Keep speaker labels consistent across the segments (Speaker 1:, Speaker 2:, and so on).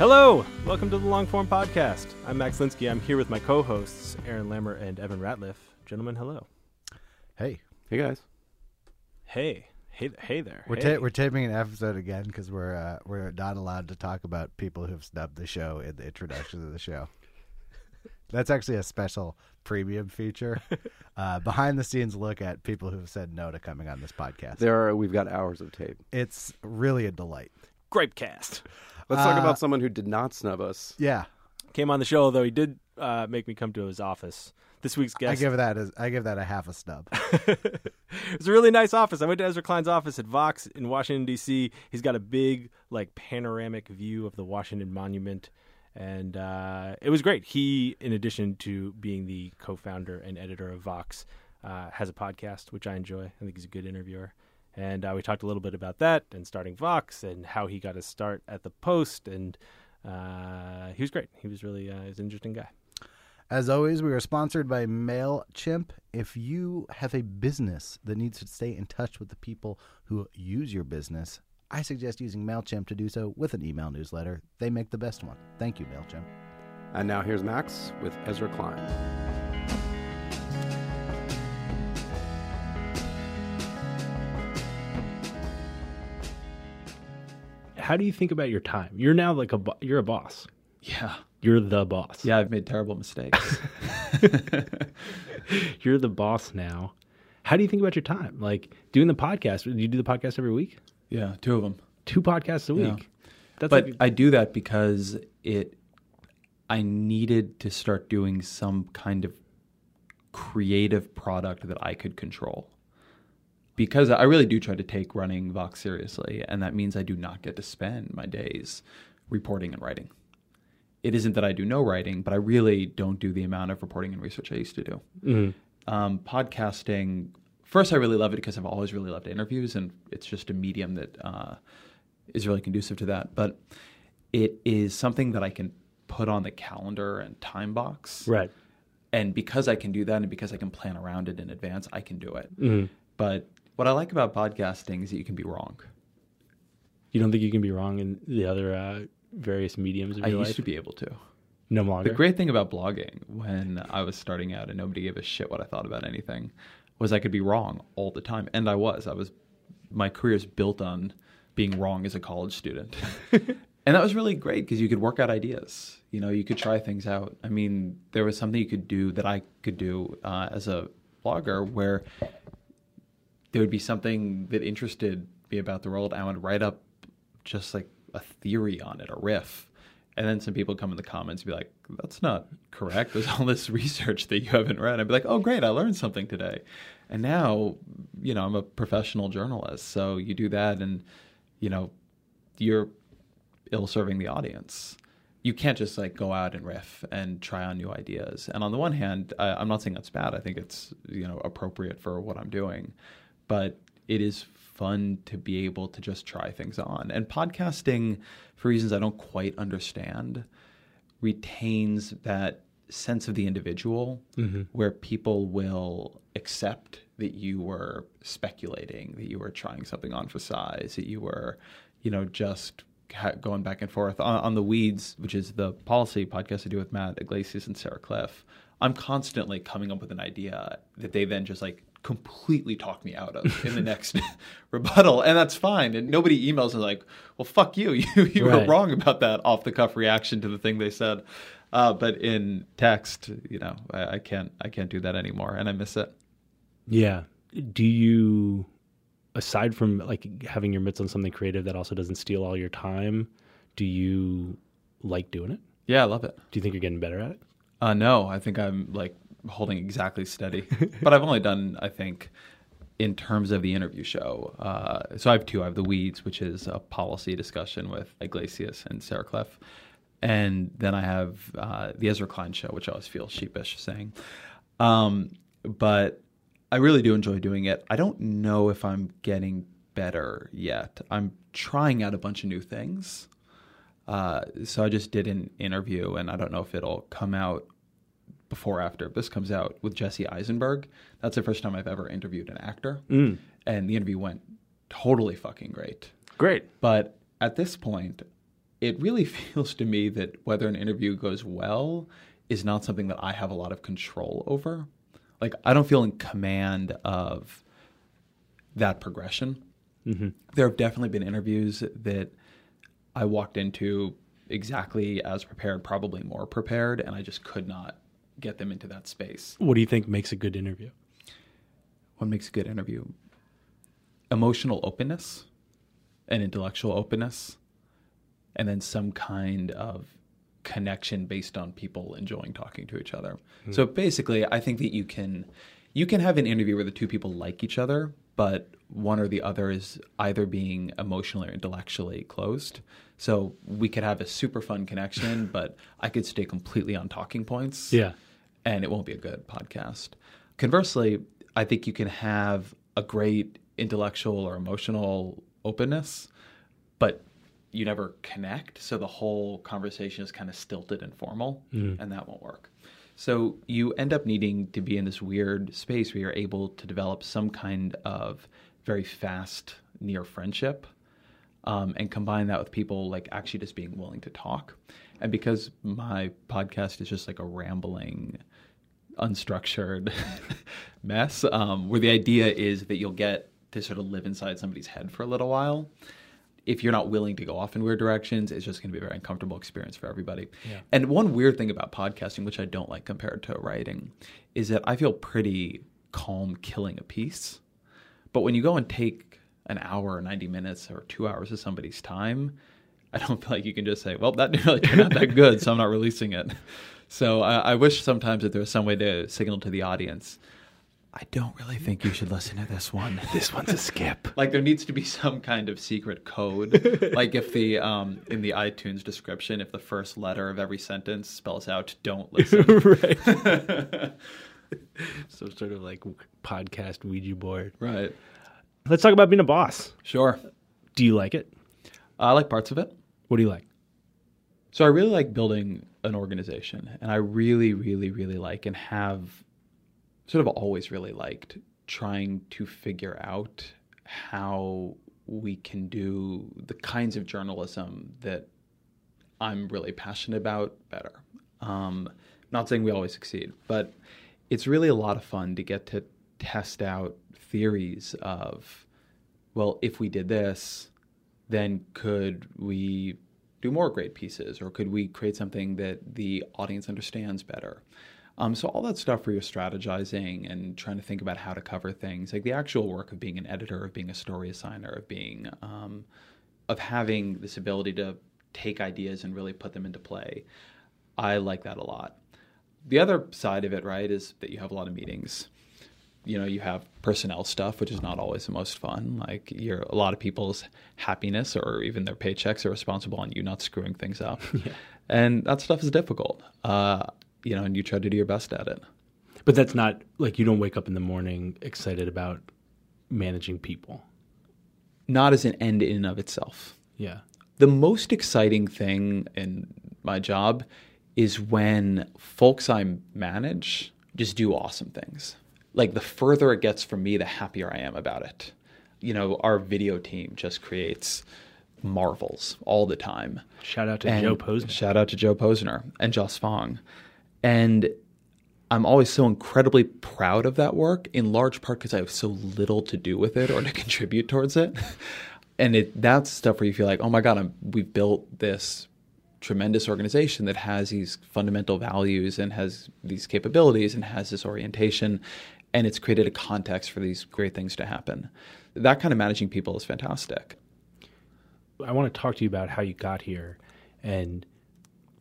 Speaker 1: Hello, welcome to the Longform Podcast. I'm Max Linsky. I'm here with my co-hosts Aaron Lammer and Evan Ratliff. Gentlemen, hello.
Speaker 2: Hey,
Speaker 3: Hey guys.
Speaker 1: Hey, hey, hey there.
Speaker 2: we're
Speaker 1: hey.
Speaker 2: ta- we're taping an episode again because we're uh, we're not allowed to talk about people who've snubbed the show in the introduction of the show. That's actually a special premium feature, uh, behind the scenes look at people who've said no to coming on this podcast.
Speaker 3: There are we've got hours of tape.
Speaker 2: It's really a delight.
Speaker 1: Grapecast
Speaker 3: Let's talk
Speaker 2: Uh,
Speaker 3: about someone who did not snub us.
Speaker 2: Yeah,
Speaker 1: came on the show, though he did uh, make me come to his office. This week's guest.
Speaker 2: I
Speaker 1: guest.
Speaker 2: give that as I give that a half a snub.
Speaker 1: it's a really nice office. I went to Ezra Klein's office at Vox in Washington D.C. He's got a big, like, panoramic view of the Washington Monument, and uh, it was great. He, in addition to being the co-founder and editor of Vox, uh, has a podcast which I enjoy. I think he's a good interviewer, and uh, we talked a little bit about that and starting Vox and how he got his start at the Post, and uh, he was great. He was really uh, he's an interesting guy.
Speaker 2: As always, we are sponsored by MailChimp. If you have a business that needs to stay in touch with the people who use your business, I suggest using MailChimp to do so with an email newsletter. They make the best one. Thank you, MailChimp.
Speaker 3: And now here's Max with Ezra Klein.
Speaker 1: How do you think about your time? You're now like a bo- you're a boss.
Speaker 4: Yeah.
Speaker 1: You're the boss.
Speaker 4: Yeah, I've made terrible mistakes.
Speaker 1: You're the boss now. How do you think about your time? Like doing the podcast. Do you do the podcast every week?
Speaker 4: yeah, two of them.
Speaker 1: Two podcasts a
Speaker 4: Yeah.
Speaker 1: week. That's
Speaker 4: but
Speaker 1: like,
Speaker 4: I do that because it I needed to start doing some kind of creative product that I could control. Because I really do try to take running Vox seriously, and that means I do not get to spend my days reporting and writing. It isn't that I do no writing, but I really don't do the amount of reporting and research I used to do.
Speaker 1: Mm-hmm.
Speaker 4: Um, podcasting, first, I really love it because I've always really loved interviews, and it's just a medium that uh, is really conducive to that. But it is something that I can put on the calendar and time box.
Speaker 1: right.
Speaker 4: And because I can do that and because I can plan around it in advance, I can do it.
Speaker 1: Mhm.
Speaker 4: But what I like about podcasting is that you can be wrong.
Speaker 1: You don't think you can be wrong in the other uh, various mediums of
Speaker 4: I
Speaker 1: your
Speaker 4: used
Speaker 1: life?
Speaker 4: to be able to.
Speaker 1: no longer.
Speaker 4: The great thing about blogging when I was starting out and nobody gave a shit what I thought about anything was I could be wrong all the time. And I was. I was my career is built on being wrong as a college student. and that was really great because you could work out ideas. You know, you could try things out. I mean, there was something you could do that I could do uh, as a blogger where there would be something that interested me about the world. I would write up just like a theory on it, a riff. And then some people come in the comments and be like, that's not correct. There's all this research that you haven't read. I'd be like, oh, great, I learned something today. And now, you know, I'm a professional journalist. So you do that and, you know, you're ill serving the audience. You can't just like go out and riff and try on new ideas. And on the one hand, I, I'm not saying that's bad. I think it's, you know, appropriate for what I'm doing. But it is fun to be able to just try things on. And podcasting, for reasons I don't quite understand, retains that sense of the individual mm-hmm. where people will accept that you were speculating, that you were trying something on for size, that you were, you know, just ha- going back and forth on, on the weeds, which is the policy podcast I do with Matt Yglesias and Sarah Kliff. I'm constantly coming up with an idea that they then just like completely talk me out of in the next rebuttal, and that's fine. And nobody emails and like, "Well, fuck you, you, you were wrong about that off the cuff reaction to the thing they said." Uh, but in text, you know, I, I can't I can't do that anymore, and I miss it.
Speaker 1: Yeah. Do you, aside from like having your mitts on something creative that also doesn't steal all your time, do you like doing it?
Speaker 4: Yeah, I love it.
Speaker 1: Do you think you're getting better at it?
Speaker 4: Uh, no, I think I'm like holding exactly steady. but I've only done, I think, in terms of the interview show. Uh, so I have two. I have the Weeds, which is a policy discussion with Yglesias and Sarah Kliff, and then I have uh, the Ezra Klein show, which I always feel sheepish saying. Um, but I really do enjoy doing it. I don't know if I'm getting better yet. I'm trying out a bunch of new things. Uh, so I just did an interview, and I don't know if it'll come out before after this comes out with Jesse Eisenberg. That's the first time I've ever interviewed an actor, mm. and the interview went totally fucking great.
Speaker 1: Great.
Speaker 4: But at this point, it really feels to me that whether an interview goes well is not something that I have a lot of control over. Like, I don't feel in command of that progression. Mm-hmm. There have definitely been interviews that I walked into exactly as prepared, probably more prepared, and I just could not get them into that space.
Speaker 1: What do you think makes a good interview?
Speaker 4: What makes a good interview? Emotional openness and intellectual openness, and then some kind of connection based on people enjoying talking to each other. Hmm. So basically, I think that you can you can have an interview where the two people like each other, but one or the other is either being emotionally or intellectually closed. So we could have a super fun connection, but I could stay completely on talking points
Speaker 1: Yeah.
Speaker 4: And it won't be a good podcast. Conversely, I think you can have a great intellectual or emotional openness, but you never connect. So the whole conversation is kind of stilted and formal, and that won't work. So you end up needing to be in this weird space where you're able to develop some kind of very fast near friendship um, and combine that with people like actually just being willing to talk. And because my podcast is just like a rambling, unstructured mess, um, where the idea is that you'll get to sort of live inside somebody's head for a little while. If you're not willing to go off in weird directions, it's just going to be a very uncomfortable experience for everybody. And one weird thing about podcasting, which I don't like compared to writing, is that I feel pretty calm killing a piece. But when you go and take an hour or 90 minutes or two hours of somebody's time, I don't feel like you can just say, well, that didn't really turn out that good, so I'm not releasing it. So I, I wish sometimes that there was some way to signal to the audience, I don't really think you should listen to this one.
Speaker 1: This one's a skip.
Speaker 4: Like there needs to be some kind of secret code. like if the um, in the iTunes description, if the first letter of every sentence spells out "don't listen,"
Speaker 1: right. so sort of like podcast Ouija board.
Speaker 4: right?
Speaker 1: Let's talk about being a boss.
Speaker 4: Sure.
Speaker 1: Do you like it?
Speaker 4: I like parts of it.
Speaker 1: What do you like?
Speaker 4: So I really like building an organization, and I really, really, really like and have sort of always really liked trying to figure out how we can do the kinds of journalism that I'm really passionate about better. Um, not saying we always succeed, but it's really a lot of fun to get to test out theories of, well, if we did this, then could we do more great pieces or could we create something that the audience understands better? Um, so all that stuff where you're strategizing and trying to think about how to cover things like the actual work of being an editor of being a story assigner of being um, of having this ability to take ideas and really put them into play i like that a lot. The other side of it right is that you have a lot of meetings you know you have personnel stuff which is not always the most fun like you're a lot of people's happiness or even their paychecks are responsible on you not screwing things up and that stuff is difficult uh, you know and you try to do your best at it
Speaker 1: But that's not like you don't wake up in the morning excited about managing people.
Speaker 4: not as an end in and of itself
Speaker 1: Yeah.
Speaker 4: the most exciting thing in my job is when folks I manage just do awesome things. Like the further it gets from me, the happier I am about it. You know, our video team just creates marvels all the time.
Speaker 1: Shout out to
Speaker 4: And
Speaker 1: Joe Posner.
Speaker 4: Shout out to Joe Posner and Joss Fong. And I'm always so incredibly proud of that work, in large part because I have so little to do with it or to contribute towards it. And it that's stuff where you feel like, oh my God, I'm, we've built this tremendous organization that has these fundamental values and has these capabilities and has this orientation. And it's created a context for these great things to happen. That kind of managing people is fantastic.
Speaker 1: I want to talk to you about how you got here, and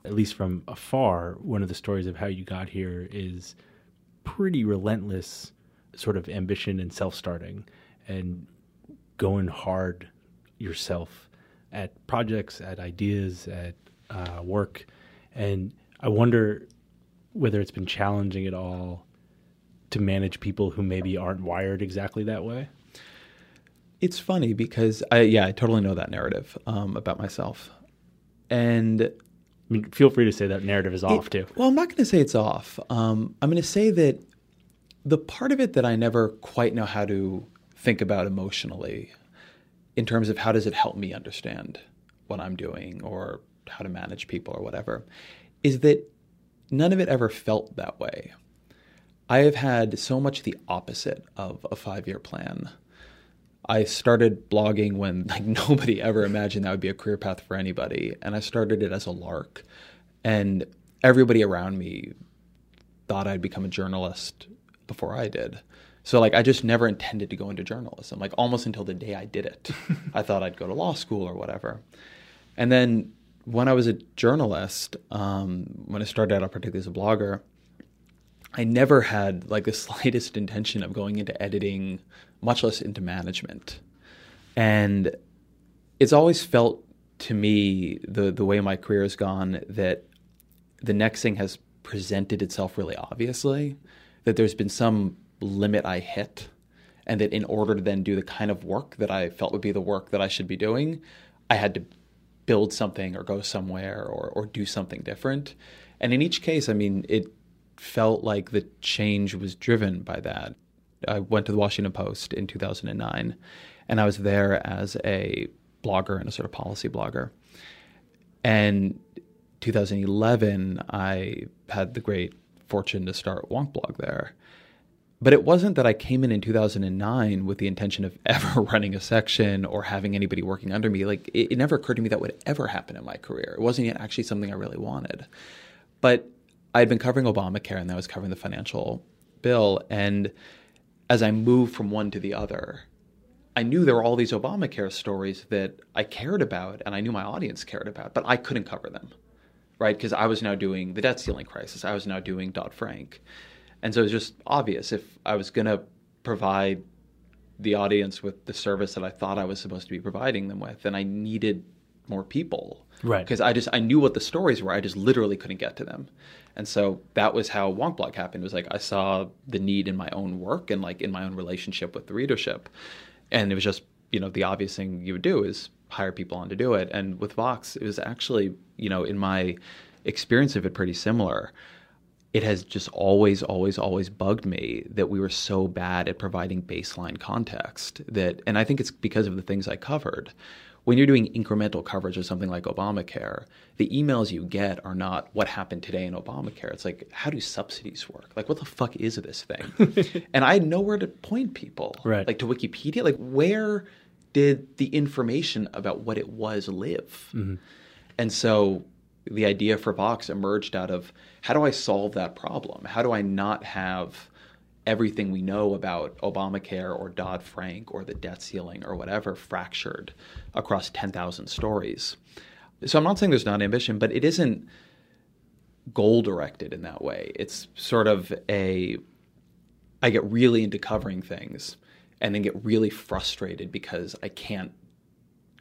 Speaker 1: at least from afar, one of the stories of how you got here is pretty relentless sort of ambition and self-starting, and going hard yourself at projects, at ideas, at uh, work, and I wonder whether it's been challenging at all to manage people who maybe aren't wired exactly that way.
Speaker 4: It's funny because I yeah I totally know that narrative um, about myself, and
Speaker 1: I mean, feel free to say that narrative is off too.
Speaker 4: Well, I'm not going to say it's off. Um, I'm going to say that the part of it that I never quite know how to think about emotionally, in terms of how does it help me understand what I'm doing or how to manage people or whatever, is that none of it ever felt that way. I have had so much the opposite of a five year plan. I started blogging when like nobody ever imagined that would be a career path for anybody, and I started it as a lark. And everybody around me thought I'd become a journalist before I did. So like I just never intended to go into journalism. Like almost until the day I did it, I thought I'd go to law school or whatever. And then when I was a journalist, um, when I started out particularly as a blogger, I never had like the slightest intention of going into editing, much less into management. And it's always felt to me the the way my career has gone that the next thing has presented itself really obviously, that there's been some limit I hit, and that in order to then do the kind of work that I felt would be the work that I should be doing, I had to build something or go somewhere or or do something different. And in each case, I mean, it felt like the change was driven by that. I went to the Washington Post in 2009, and I was there as a blogger and a sort of policy blogger. And 2011, I had the great fortune to start Wonk Blog there. But it wasn't that I came in in 2009 with the intention of ever running a section or having anybody working under me. Like, it, it never occurred to me that would ever happen in my career. It wasn't actually something I really wanted. But I'd been covering Obamacare and I was covering the financial bill. And as I moved from one to the other, I knew there were all these Obamacare stories that I cared about and I knew my audience cared about, but I couldn't cover them, right? Because I was now doing the debt ceiling crisis, I was now doing Dodd Frank. And so it was just obvious if I was going to provide the audience with the service that I thought I was supposed to be providing them with, then I needed more people.
Speaker 1: Right.
Speaker 4: Because I just I knew what the stories were. I just literally couldn't get to them. And so that was how Wonk Blog happened. It was like I saw the need in my own work and like in my own relationship with the readership. And it was just, you know, the obvious thing you would do is hire people on to do it. And with Vox, it was actually, you know, in my experience of it pretty similar it has just always, always, always bugged me that we were so bad at providing baseline context. That, and I think it's because of the things I covered. When you're doing incremental coverage of something like Obamacare, the emails you get are not what happened today in Obamacare. It's like, how do subsidies work? Like, what the fuck is this thing? and I had nowhere to point people.
Speaker 1: Right.
Speaker 4: Like to Wikipedia. Like, where did the information about what it was live? Mm-hmm. And so the idea for Vox emerged out of how do I solve that problem? How do I not have everything we know about Obamacare or Dodd Frank or the debt ceiling or whatever fractured across 10,000 stories? So I'm not saying there's not ambition, but it isn't goal directed in that way. It's sort of a I get really into covering things and then get really frustrated because I can't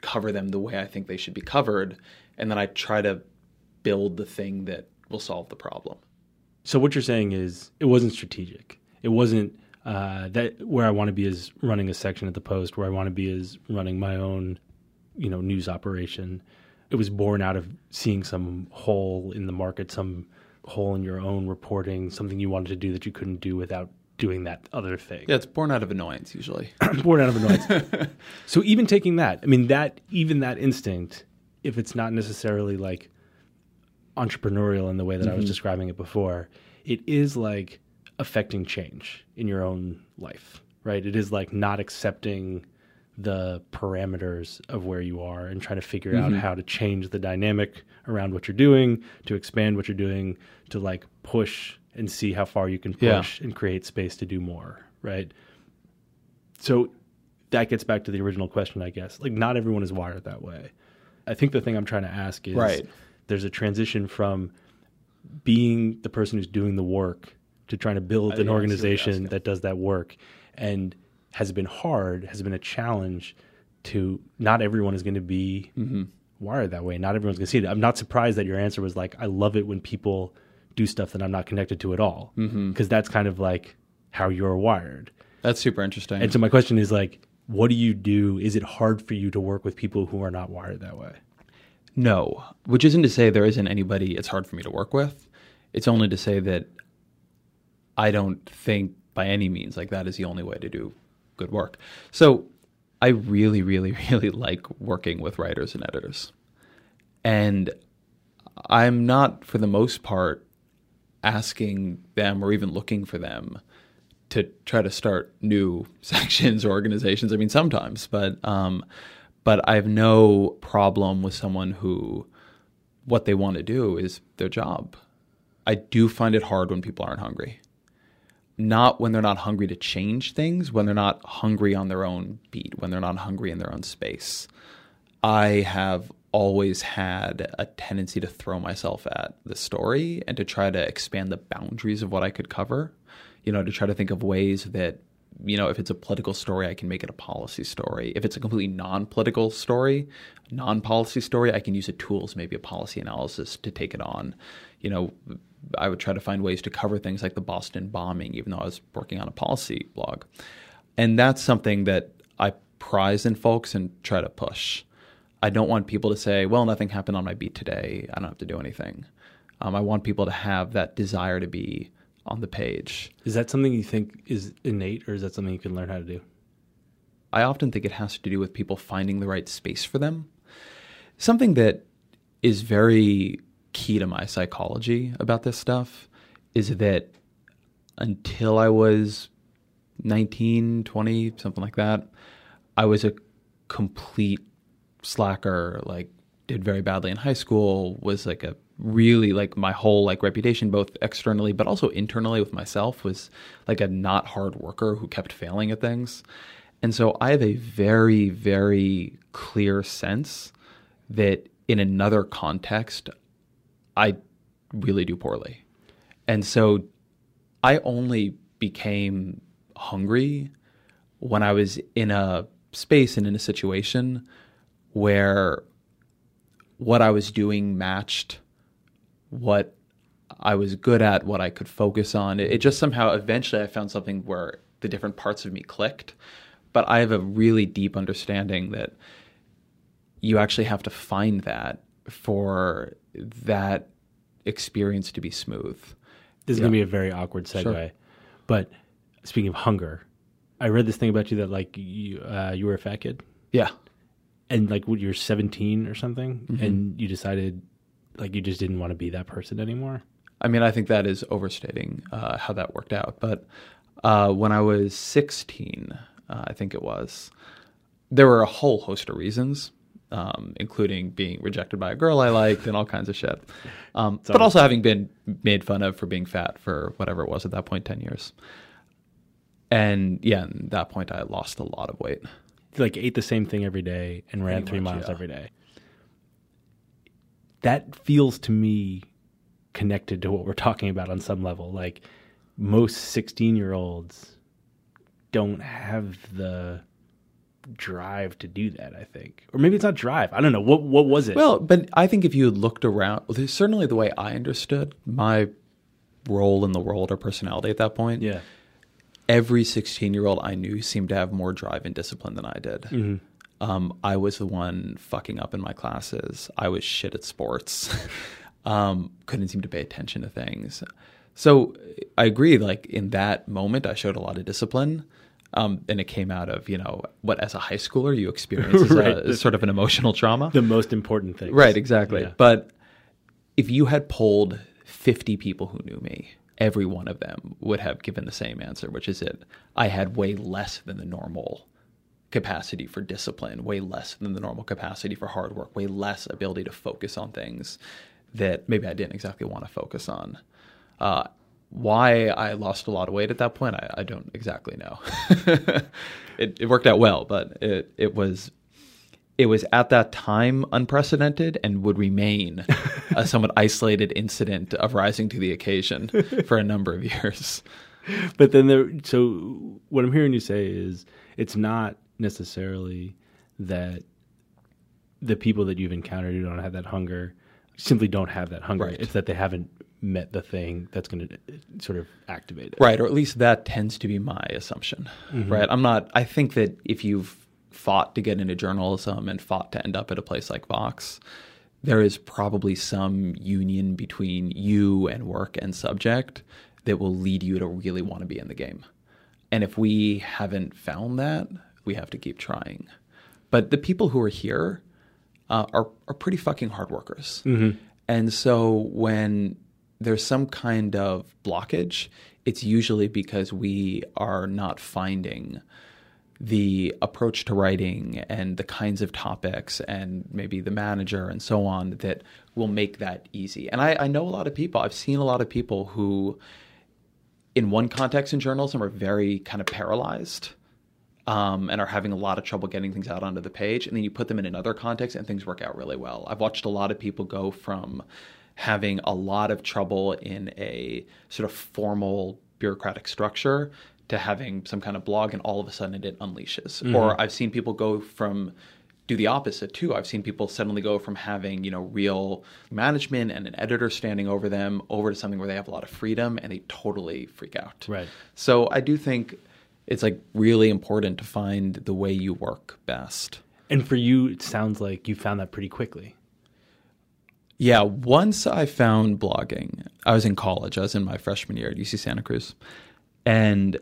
Speaker 4: cover them the way I think they should be covered. And then I try to build the thing that will solve the problem.
Speaker 1: So what you're saying is it wasn't strategic. It wasn't uh, that where I want to be is running a section at the Post. Where I want to be is running my own, you know, news operation. it was born out of seeing some hole in the market, some hole in your own reporting, something you wanted to do that you couldn't do without doing that other thing.
Speaker 4: Yeah, it's born out of annoyance usually.
Speaker 1: born out of annoyance. so even taking that, I mean that even that instinct, if it's not necessarily like entrepreneurial in the way that I was describing it before, it is like affecting change in your own life, right? It is like not accepting the parameters of where you are and trying to figure out mm-hmm. how to change the dynamic around what you're doing, to expand what you're doing, to like push and see how far you can
Speaker 4: Yeah.
Speaker 1: push and create space to do more, right? So that gets back to the original question, I guess. Like, not everyone is wired that way. I think the thing I'm trying to ask is
Speaker 4: Right.
Speaker 1: there's a transition from being the person who's doing the work to trying to build an
Speaker 4: yeah, I see what you're
Speaker 1: organization that does that work. And has been hard, has been a challenge to not everyone is going to be
Speaker 4: Mm-hmm.
Speaker 1: wired that way. Not everyone's going to see it. I'm not surprised that your answer was like, I love it when people do stuff that I'm not connected to at all. Because
Speaker 4: Mm-hmm.
Speaker 1: that's kind of like how you're wired.
Speaker 4: That's super interesting.
Speaker 1: And so my question is like, what do you do? Is it hard for you to work with people who are not wired that way?
Speaker 4: No, which isn't to say there isn't anybody it's hard for me to work with. It's only to say that I don't think by any means like that is the only way to do good work. So I really, really, really like working with writers and editors. And I'm not, for the most part, asking them or even looking for them to try to start new sections or organizations. I mean, sometimes, but um, but I have no problem with someone who what they want to do is their job. I do find it hard when people aren't hungry. Not when they're not hungry to change things, when they're not hungry on their own beat, when they're not hungry in their own space. I have always had a tendency to throw myself at the story and to try to expand the boundaries of what I could cover. You know, to try to think of ways that, you know, if it's a political story, I can make it a policy story. If it's a completely non political story, non policy story, I can use the tools, maybe a policy analysis to take it on. You know, I would try to find ways to cover things like the Boston bombing, even though I was working on a policy blog. And that's something that I prize in folks and try to push. I don't want people to say, well, nothing happened on my beat today. I don't have to do anything. Um, I want people to have that desire to be on the page.
Speaker 1: Is that something you think is innate or is that something you can learn how to do?
Speaker 4: I often think it has to do with people finding the right space for them. Something that is very key to my psychology about this stuff is that until I was 19, 20, something like that, I was a complete slacker, like did very badly in high school, was like a really like my whole like reputation both externally but also internally with myself was like a not hard worker who kept failing at things. And so I have a very very clear sense that in another context I really do poorly. And so I only became hungry when I was in a space and in a situation where what I was doing matched what I was good at, what I could focus on. It, it just somehow eventually I found something where the different parts of me clicked. But I have a really deep understanding that you actually have to find that for that experience to be smooth.
Speaker 1: This is
Speaker 4: Yeah.
Speaker 1: going to be a very awkward segue.
Speaker 4: Sure.
Speaker 1: But speaking of hunger, I read this thing about you that like you uh, you were a fat kid
Speaker 4: Yeah.
Speaker 1: and like when you're 17 or something
Speaker 4: Mm-hmm.
Speaker 1: and you decided like you just didn't want to be that person anymore.
Speaker 4: I mean, I think that is overstating uh, how that worked out. But uh, when I was 16, uh, I think it was, there were a whole host of reasons, um, including being rejected by a girl I liked and all kinds of shit. Um, but also having been made fun of for being fat for whatever it was at that point, 10 years. And yeah, at that point, I lost a lot of weight.
Speaker 1: You like ate the same thing every day and ran
Speaker 4: Pretty
Speaker 1: three
Speaker 4: much,
Speaker 1: miles
Speaker 4: yeah.
Speaker 1: every day. That feels to me connected to what we're talking about on some level. Like most 16 year olds don't have the drive to do that, I think. Or maybe it's not drive. I don't know. What what was it?
Speaker 4: Well, but I think if you had looked around, certainly the way I understood my role in the world or personality at that point.
Speaker 1: yeah.
Speaker 4: every 16 year old I knew seemed to have more drive and discipline than I did. Um, I was the one fucking up in my classes. I was shit at sports. um, couldn't seem to pay attention to things. So I agree. Like in that moment, I showed a lot of discipline. Um, and it came out of you know what as a high schooler you experience as
Speaker 1: Right.
Speaker 4: a, sort of an emotional trauma.
Speaker 1: The most important thing.
Speaker 4: Right, exactly.
Speaker 1: Yeah.
Speaker 4: But if you had polled 50 people who knew me, every one of them would have given the same answer, which is it. I had way less than the normal capacity for discipline, way less than the normal capacity for hard work, way less ability to focus on things that maybe I didn't exactly want to focus on. Uh, why I lost a lot of weight at that point, I, I don't exactly know. it, it worked out well, but it, it was it was at that time unprecedented and would remain a somewhat isolated incident of rising to the occasion for a number of years.
Speaker 1: But then there, so what I'm hearing you say is it's not necessarily that the people that you've encountered who don't have that hunger simply don't have that hunger.
Speaker 4: Right.
Speaker 1: It's that they haven't met the thing that's going to uh, sort of activate it.
Speaker 4: Right, or at least that tends to be my assumption. Mm-hmm. Right, I'm not. I think that if you've fought to get into journalism and fought to end up at a place like Vox, there is probably some union between you and work and subject that will lead you to really want to be in the game. And if we haven't found that, we have to keep trying. But the people who are here uh, are are pretty fucking hard workers. Mm-hmm. And so when there's some kind of blockage, it's usually because we are not finding the approach to writing and the kinds of topics and maybe the manager and so on that will make that easy. And I, I know a lot of people, I've seen a lot of people who, in one context in journalism, are very kind of paralyzed um, and are having a lot of trouble getting things out onto the page. And then you put them in another context and things work out really well. I've watched a lot of people go from having a lot of trouble in a sort of formal bureaucratic structure to having some kind of blog and all of a sudden it unleashes. Mm-hmm. Or I've seen people go from do the opposite too. I've seen people suddenly go from having, you know, real management and an editor standing over them over to something where they have a lot of freedom and they totally freak out.
Speaker 1: Right.
Speaker 4: So I do think it's like really important to find the way you work best.
Speaker 1: And for you, it sounds like you found that pretty quickly.
Speaker 4: Yeah, once I found blogging, I was in college. I was in my freshman year at UC Santa Cruz. And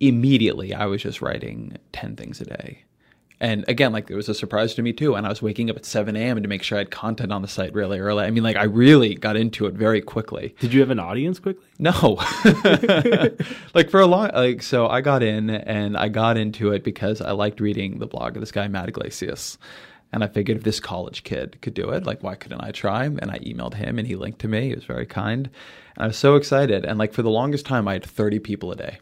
Speaker 4: immediately I was just writing 10 things a day. And again, like it was a surprise to me too. And I was waking up at 7 a.m. to make sure I had content on the site really early. I mean, like I really got into it very quickly.
Speaker 1: Did you have an audience quickly?
Speaker 4: No. like for a long like so I got in and I got into it because I liked reading the blog of this guy Matt Yglesias. And I figured if this college kid could do it, like why couldn't I try? And I emailed him and he linked to me. He was very kind. And I was so excited. And like for the longest time I had 30 people a day.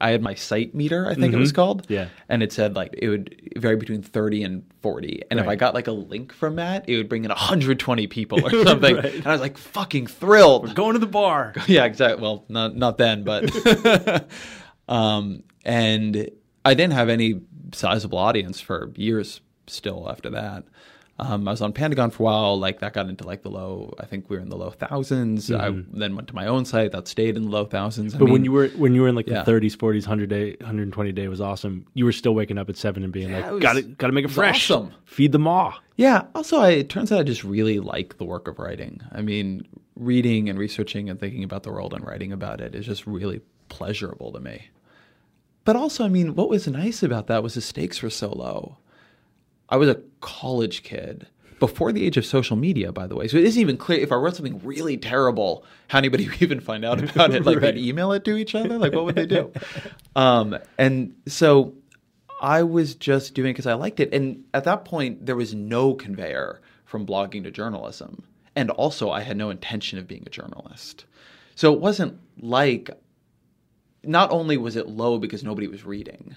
Speaker 4: I had my site meter, I think it was called.
Speaker 1: Yeah.
Speaker 4: And it said like it would vary between 30 and 40. And if I got like a link from Matt, it would bring in 120 people or something. And I was like fucking thrilled.
Speaker 1: We're Going to the bar.
Speaker 4: Yeah, exactly. Well, not not then, but um, and I didn't have any sizable audience for years still after that. Um, I was on Pandagon for a while. Like that got into like the low. I think we were in the low 1000s I then went to my own site that stayed in the low thousands. I
Speaker 1: But when you were when you were in like
Speaker 4: Yeah.
Speaker 1: the 30s, 40s, 100 day, 120 day was awesome. You were still waking up at seven and being
Speaker 4: it
Speaker 1: like, got to got to make it fresh.
Speaker 4: awesome.
Speaker 1: Feed the maw.
Speaker 4: Yeah. Also, I, it turns out I just really like the work of writing. I mean, reading and researching and thinking about the world and writing about it is just really pleasurable to me. But also, I mean, what was nice about that was the stakes were so low. I was a college kid before the age of social media, by the way. So it isn't even clear if I wrote something really terrible, how anybody would even find out about it. Like they'd email it to each other. Like what would they do? Um, and so I was just doing because I liked it. And at that point, there was no conveyor from blogging to journalism. And also, I had no intention of being a journalist. So it wasn't like, not only was it low because nobody was reading,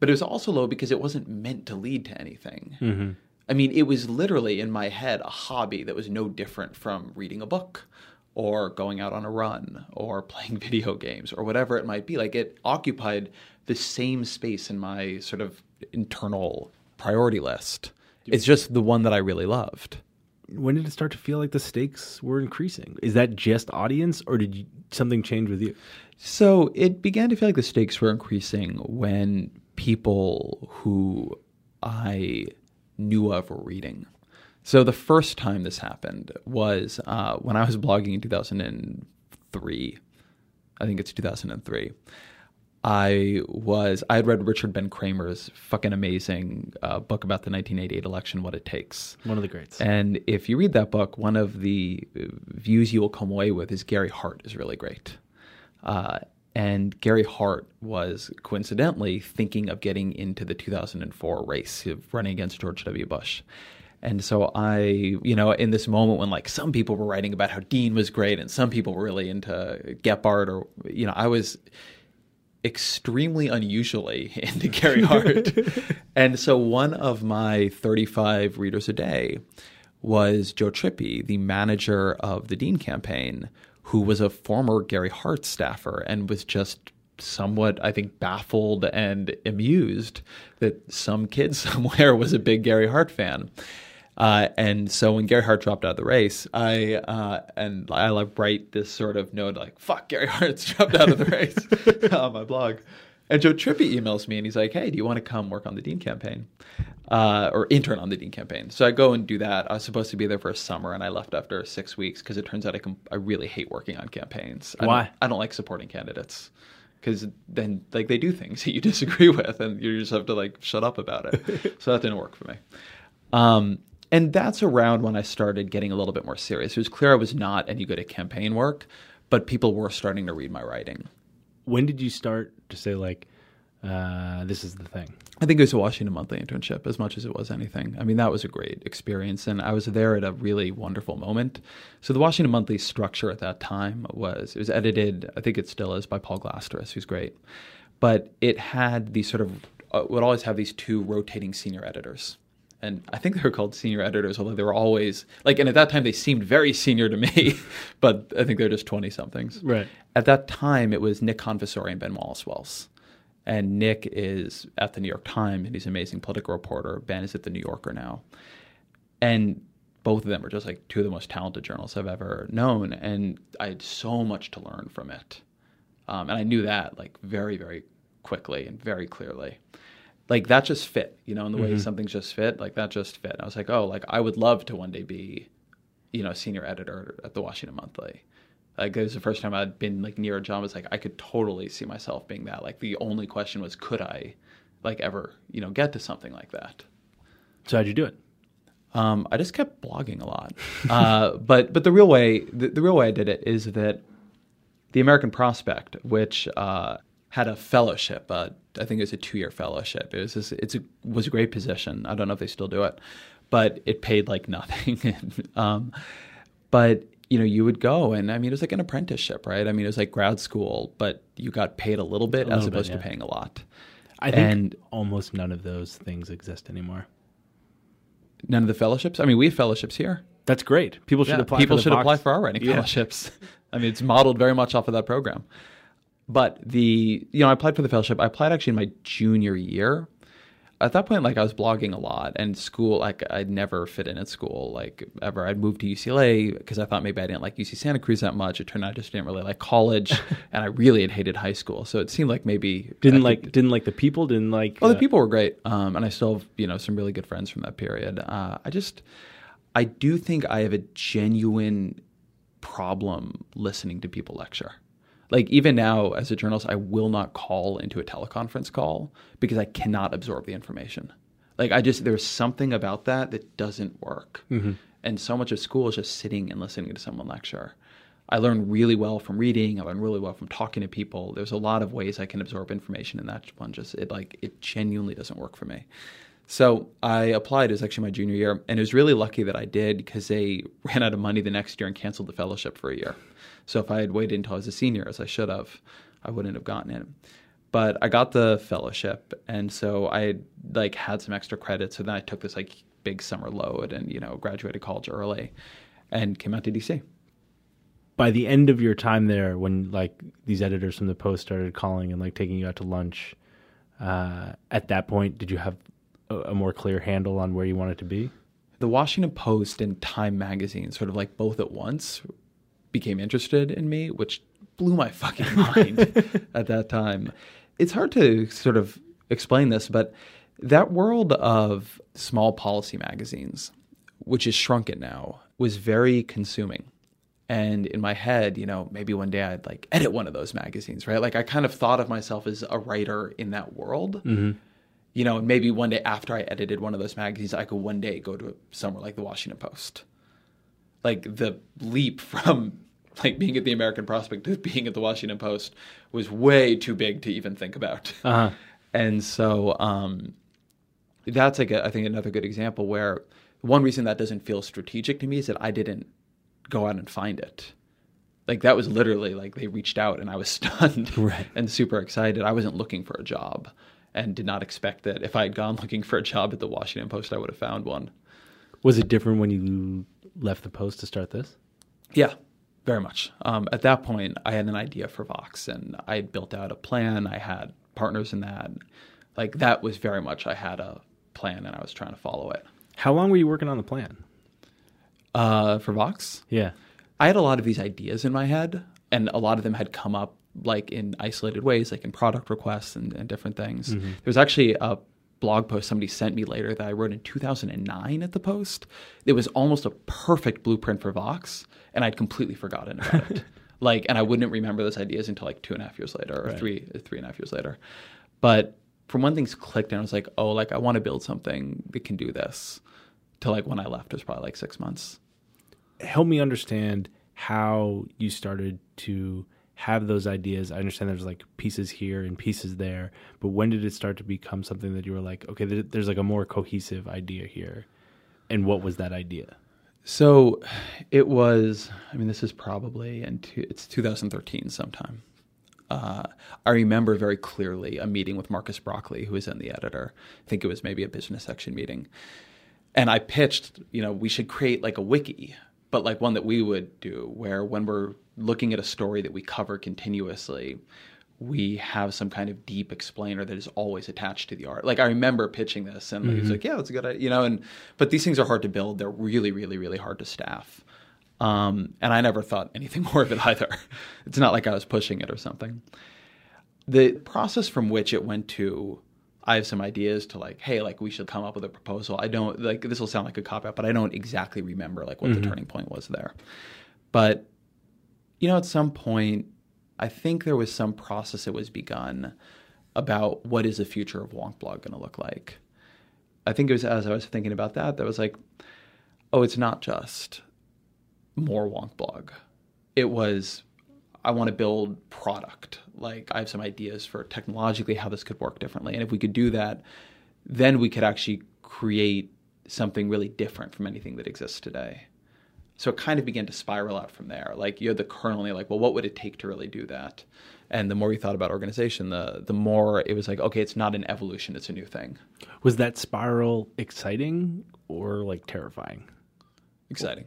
Speaker 4: but it was also low because it wasn't meant to lead to anything. Mm-hmm. I mean, it was literally in my head a hobby that was no different from reading a book or going out on a run or playing video games or whatever it might be. Like it occupied the same space in my sort of internal priority list. It's just the one that I really loved.
Speaker 1: When did it start to feel like the stakes were increasing? Is that just audience, or did you, something change with you?
Speaker 4: So it began to feel like the stakes were increasing when people who I knew of were reading. So the first time this happened was uh, when I was blogging in 2003. I think it's 2003. I was I had read Richard Ben Cramer's fucking amazing uh, book about the 1988 election, What It Takes.
Speaker 1: One of the greats.
Speaker 4: And if you read that book, one of the uh, views you will come away with is Gary Hart is really great. Uh, and Gary Hart was coincidentally thinking of getting into the 2004 race of running against George W. Bush. And so I, you know, in this moment when like some people were writing about how Dean was great and some people were really into Gephardt or, you know, I was extremely unusually into Gary Hart. and so one of my 35 readers a day was Joe Trippi, the manager of the Dean campaign, who was a former Gary Hart staffer and was just somewhat, I think, baffled and amused that some kid somewhere was a big Gary Hart fan. Uh, and so when Gary Hart dropped out of the race, I uh, and I like write this sort of note like "fuck Gary Hart's dropped out of the race" on my blog. And Joe Trippi emails me and he's like, "Hey, do you want to come work on the Dean campaign, uh, or intern on the Dean campaign?" So I go and do that. I was supposed to be there for a summer, and I left after six weeks because it turns out I can, I really hate working on campaigns. I
Speaker 1: Why?
Speaker 4: Don't, I don't like supporting candidates because then like they do things that you disagree with, and you just have to like shut up about it. so that didn't work for me. Um, and that's around when I started getting a little bit more serious. It was clear I was not any good at campaign work, but people were starting to read my writing.
Speaker 1: When did you start to say like, uh, this is the thing?
Speaker 4: I think it was a Washington Monthly internship as much as it was anything. I mean, that was a great experience, and I was there at a really wonderful moment. So the Washington Monthly structure at that time was it was edited. I think it still is by Paul Glastris, who's great, but it had these sort of uh, would always have these two rotating senior editors. And I think they were called senior editors, although they were always like, and at that time they seemed very senior to me, but I think they're just 20 somethings.
Speaker 1: Right.
Speaker 4: At that time, it was Nick Confessore and Ben Wallace Wells. And Nick is at the New York Times and he's an amazing political reporter. Ben is at the New Yorker now. And both of them are just like two of the most talented journalists I've ever known. And I had so much to learn from it. Um, and I knew that like very, very quickly and very clearly. Like that just fit, you know, in the way something's just fit, like that just fit. I was like, oh, like I would love to one day be, you know, senior editor at the Washington Monthly. Like it was the first time I'd been like near a job. I was like I could totally see myself being that. Like the only question was, could I, like ever, you know, get to something like that?
Speaker 1: So how'd you do it?
Speaker 4: Um, I just kept blogging a lot. Uh, but but the real way the, the real way I did it is that the American Prospect, which uh, had a fellowship, uh, I think it was a two year fellowship. It was this, it's a, was a great position. I don't know if they still do it, but it paid like nothing. um, but you know, you would go and I mean, it was like an apprenticeship, right? I mean, it was like grad school, but you got paid a little bit
Speaker 1: A
Speaker 4: as
Speaker 1: little bit,
Speaker 4: opposed
Speaker 1: yeah.
Speaker 4: to paying a lot.
Speaker 1: I think
Speaker 4: And-
Speaker 1: almost none of those things exist anymore.
Speaker 4: None of the fellowships. I mean, we have fellowships here.
Speaker 1: That's great. People should
Speaker 4: Yeah,
Speaker 1: apply.
Speaker 4: People
Speaker 1: for the
Speaker 4: should
Speaker 1: Vox-
Speaker 4: apply for our writing
Speaker 1: Yeah.
Speaker 4: fellowships. I mean, it's modeled very much off of that program. But the you know, I applied for the fellowship. I applied actually in my junior year. At that point, like I was blogging a lot, and school, like I'd never fit in at school, like ever. I'd moved to UCLA because I thought maybe I didn't like UC Santa Cruz that much. It turned out I just didn't really like college, and I really had hated high school. So it seemed like maybe
Speaker 1: Didn't
Speaker 4: I could-
Speaker 1: like didn't like the people. Didn't like.
Speaker 4: Oh, the
Speaker 1: uh,
Speaker 4: people were great, um, and I still have you know some really good friends from that period. Uh, I just, I do think I have a genuine problem listening to people lecture. Like even now, as a journalist, I will not call into a teleconference call because I cannot absorb the information. Like I just there's something about that that doesn't work, mm-hmm. and so much of school is just sitting and listening to someone lecture. I learn really well from reading. I learn really well from talking to people. There's a lot of ways I can absorb information, and that one just it like it genuinely doesn't work for me. So I applied. It was actually my junior year, and it was really lucky that I did because they ran out of money the next year and canceled the fellowship for a year. So if I had waited until I was a senior, as I should have, I wouldn't have gotten it. But I got the fellowship, and so I had, like had some extra credits. So then I took this like big summer load, and you know graduated college early, and came out to DC.
Speaker 1: by the end of your time there, when like these editors from the Post started calling and like taking you out to lunch, uh, at that point, did you have a, a more clear handle on where you wanted to be?
Speaker 4: the Washington Post and Time Magazine, sort of like both at once, became interested in me, which blew my fucking mind at that time. It's hard to sort of explain this, but That world of small policy magazines, which is shrunken now, was very consuming. And in my head, you know, maybe one day I'd like edit one of those magazines, right? Like I kind of thought of myself as a writer in that world. Mm-hmm. You know, and maybe one day after I edited one of those magazines, I could one day go to somewhere like the Washington Post. Like the leap from like being at the American Prospect to being at the Washington Post was way too big to even think about.
Speaker 5: Uh-huh.
Speaker 4: And so um, that's like a, I think another good example where one reason that doesn't feel strategic to me is that I didn't go out and find it. Like that was literally like they reached out and I was stunned
Speaker 5: Right.
Speaker 4: and super excited. I wasn't looking for a job and did not expect that if I had gone looking for a job at the Washington Post, I would have found one.
Speaker 5: Was it different when you left the post to start this?
Speaker 4: Yeah, very much. Um, at that point, I had an idea for Vox, and I had built out a plan. I had partners in that. Like that was very much. I had a plan, and I was trying to follow it.
Speaker 5: How long were you working on the plan?
Speaker 4: Uh, for Vox,
Speaker 5: Yeah.
Speaker 4: I had a lot of these ideas in my head, and a lot of them had come up like in isolated ways, like in product requests and, and different things. There was actually a blog post somebody sent me later that I wrote in 2009 at the Post. It was almost a perfect blueprint for Vox, and I'd completely forgotten about it. Like, and I wouldn't remember those ideas until like two and a half years later, or three, three and a half years later. But from when things clicked, and I was like, oh, like I want to build something that can do this. To like when I left, it was probably like six months.
Speaker 5: help me understand how you started to have those ideas. I understand there's like pieces here and pieces there, but when did it start to become something that you were like, okay, there's like a more cohesive idea here? And what was that idea?
Speaker 4: So it was, I mean, this is probably, two, it's 2013 sometime. Uh, I remember very clearly a meeting with Marcus Brauchli, who was in the editor. I think it was maybe a business section meeting. And I pitched, you know, we should create like a wiki, but like one that we would do where when we're looking at a story that we cover continuously, we have some kind of deep explainer that is always attached to the art. Like I remember pitching this and he was like, yeah, that's a good idea, you know, and, but these things are hard to build. They're really, really, really hard to staff. Um, and I never thought anything more of it either. It's not like I was pushing it or something. The process from which it went to, I have some ideas to like, hey, like we should come up with a proposal. I don't like this will sound like a cop out, but I don't exactly remember like what the turning point was there. But you know, at some point, I think there was some process that was begun about what is the future of Wonk Blog going to look like. I think it was as I was thinking about that, that was like, oh, it's not just more Wonk Blog. It was, I want to build product. Like I have some ideas for technologically how this could work differently, and if we could do that, then we could actually create something really different from anything that exists today. So it kind of began to spiral out from there. Like you had the kernel, and you're like, well, what would it take to really do that? And the more you thought about organization, the the more it was like, okay, it's not an evolution; it's a new thing.
Speaker 5: Was that spiral exciting or like terrifying?
Speaker 4: Exciting.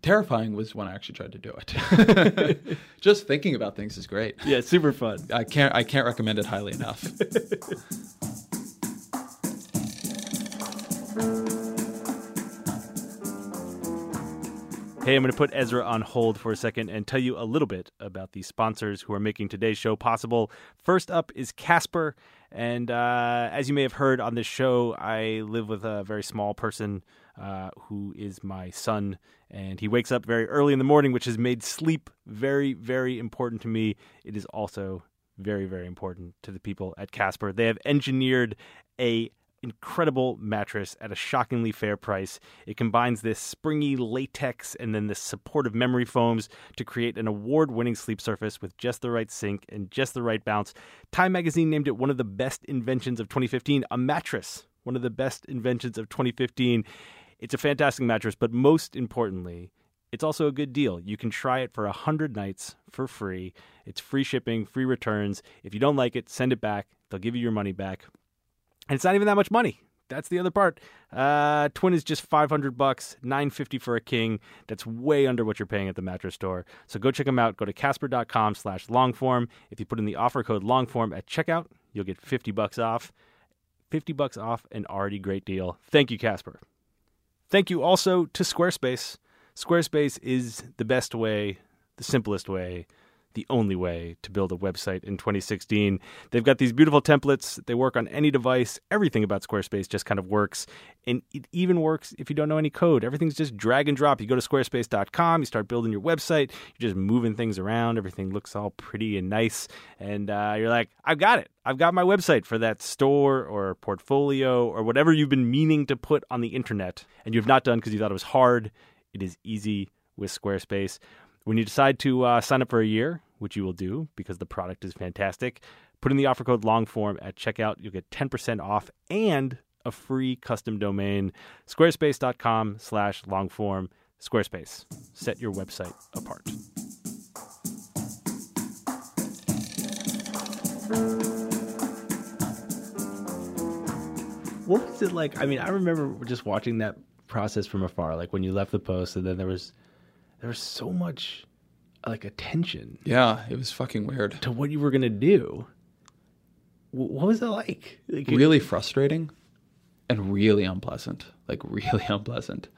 Speaker 4: Terrifying was when I actually tried to do it. Just thinking about things is great.
Speaker 5: Yeah, super fun.
Speaker 4: I can't I can't recommend it highly enough.
Speaker 1: Hey, I'm going to put Ezra on hold for a second and tell you a little bit about the sponsors who are making today's show possible. First up is Casper. And uh, as you may have heard on this show, I live with a very small person uh, who is my son. And he wakes up very early in the morning, which has made sleep very, very important to me. It is also very, very important to the people at Casper. They have engineered a incredible mattress at a shockingly fair price. It combines this springy latex and then this supportive memory foams to create an award winning sleep surface with just the right sink and just the right bounce. Time magazine named it one of the best inventions of 2015, a mattress, one of the best inventions of 2015. It's a fantastic mattress, but most importantly, it's also a good deal. You can try it for 100 nights for free. It's free shipping, free returns. If you don't like it, send it back. They'll give you your money back. And it's not even that much money. That's the other part. Uh, twin is just 500 bucks, 950 for a king. That's way under what you're paying at the mattress store. So go check them out. Go to casper.com slash longform. If you put in the offer code longform at checkout, you'll get 50 bucks off. 50 bucks off, an already great deal. Thank you, Casper. Thank you also to Squarespace. Squarespace is the best way, the simplest way,
Speaker 6: the only way to build a website in 2016. They've got these beautiful templates. They work on any device. Everything about Squarespace just kind of works. And it even works if you don't know any code. Everything's just drag and drop. You go to squarespace.com, you start building your website, you're just moving things around. Everything looks all pretty and nice. And uh, you're like, I've got it. I've got my website for that store or portfolio or whatever you've been meaning to put on the internet and you've not done because you thought it was hard. It is easy with Squarespace. When you decide to uh, sign up for a year, which you will do because the product is fantastic, put in the offer code LONGFORM at checkout. You'll get 10% off and a free custom domain. Squarespace.com slash longform. Squarespace. Set your website apart.
Speaker 1: What was it like? I mean, I remember just watching that process from afar, like when you left the post, and then there was there was so much like attention
Speaker 4: Yeah, it was fucking weird.
Speaker 1: to what you were gonna do. What was it like? like
Speaker 4: really frustrating and really unpleasant. Like really unpleasant.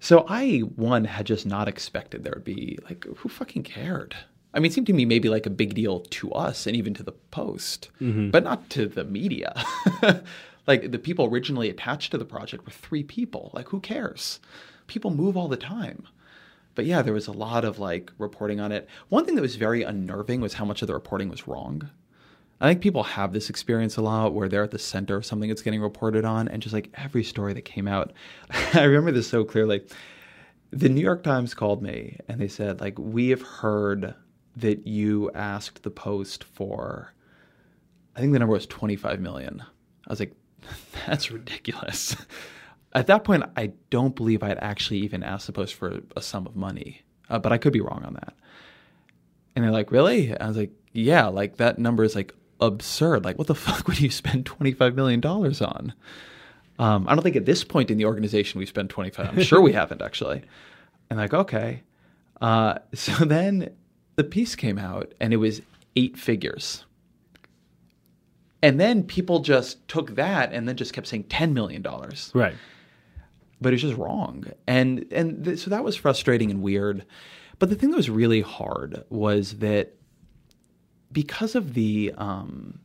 Speaker 4: So I one had just not expected there would be like who fucking cared. I mean, it seemed to me maybe like a big deal to us and even to the Post, mm-hmm. but not to the media. like the people originally attached to the project were three people. Like who cares? People move all the time. But yeah, there was a lot of like reporting on it. One thing that was very unnerving was how much of the reporting was wrong. I think people have this experience a lot where they're at the center of something that's getting reported on, and just like every story that came out, I remember this so clearly. The New York Times called me and they said, like, we have heard that you asked the Post for, I think the number was 25 million. I was like, that's ridiculous. At that point, I don't believe I'd actually even asked the Post for a sum of money, uh, but I could be wrong on that. And they're like, really? I was like, yeah, like that number is like absurd. Like, what the fuck would you spend $25 million on? Um, I don't think at this point in the organization we've spent 25. I'm sure we haven't actually. And like, okay. Uh, so then the piece came out and it was eight figures. And then people just took that and then just kept saying $10 million
Speaker 1: right.
Speaker 4: But it's just wrong. And and th- so that was frustrating and weird. But the thing that was really hard was that because of the um,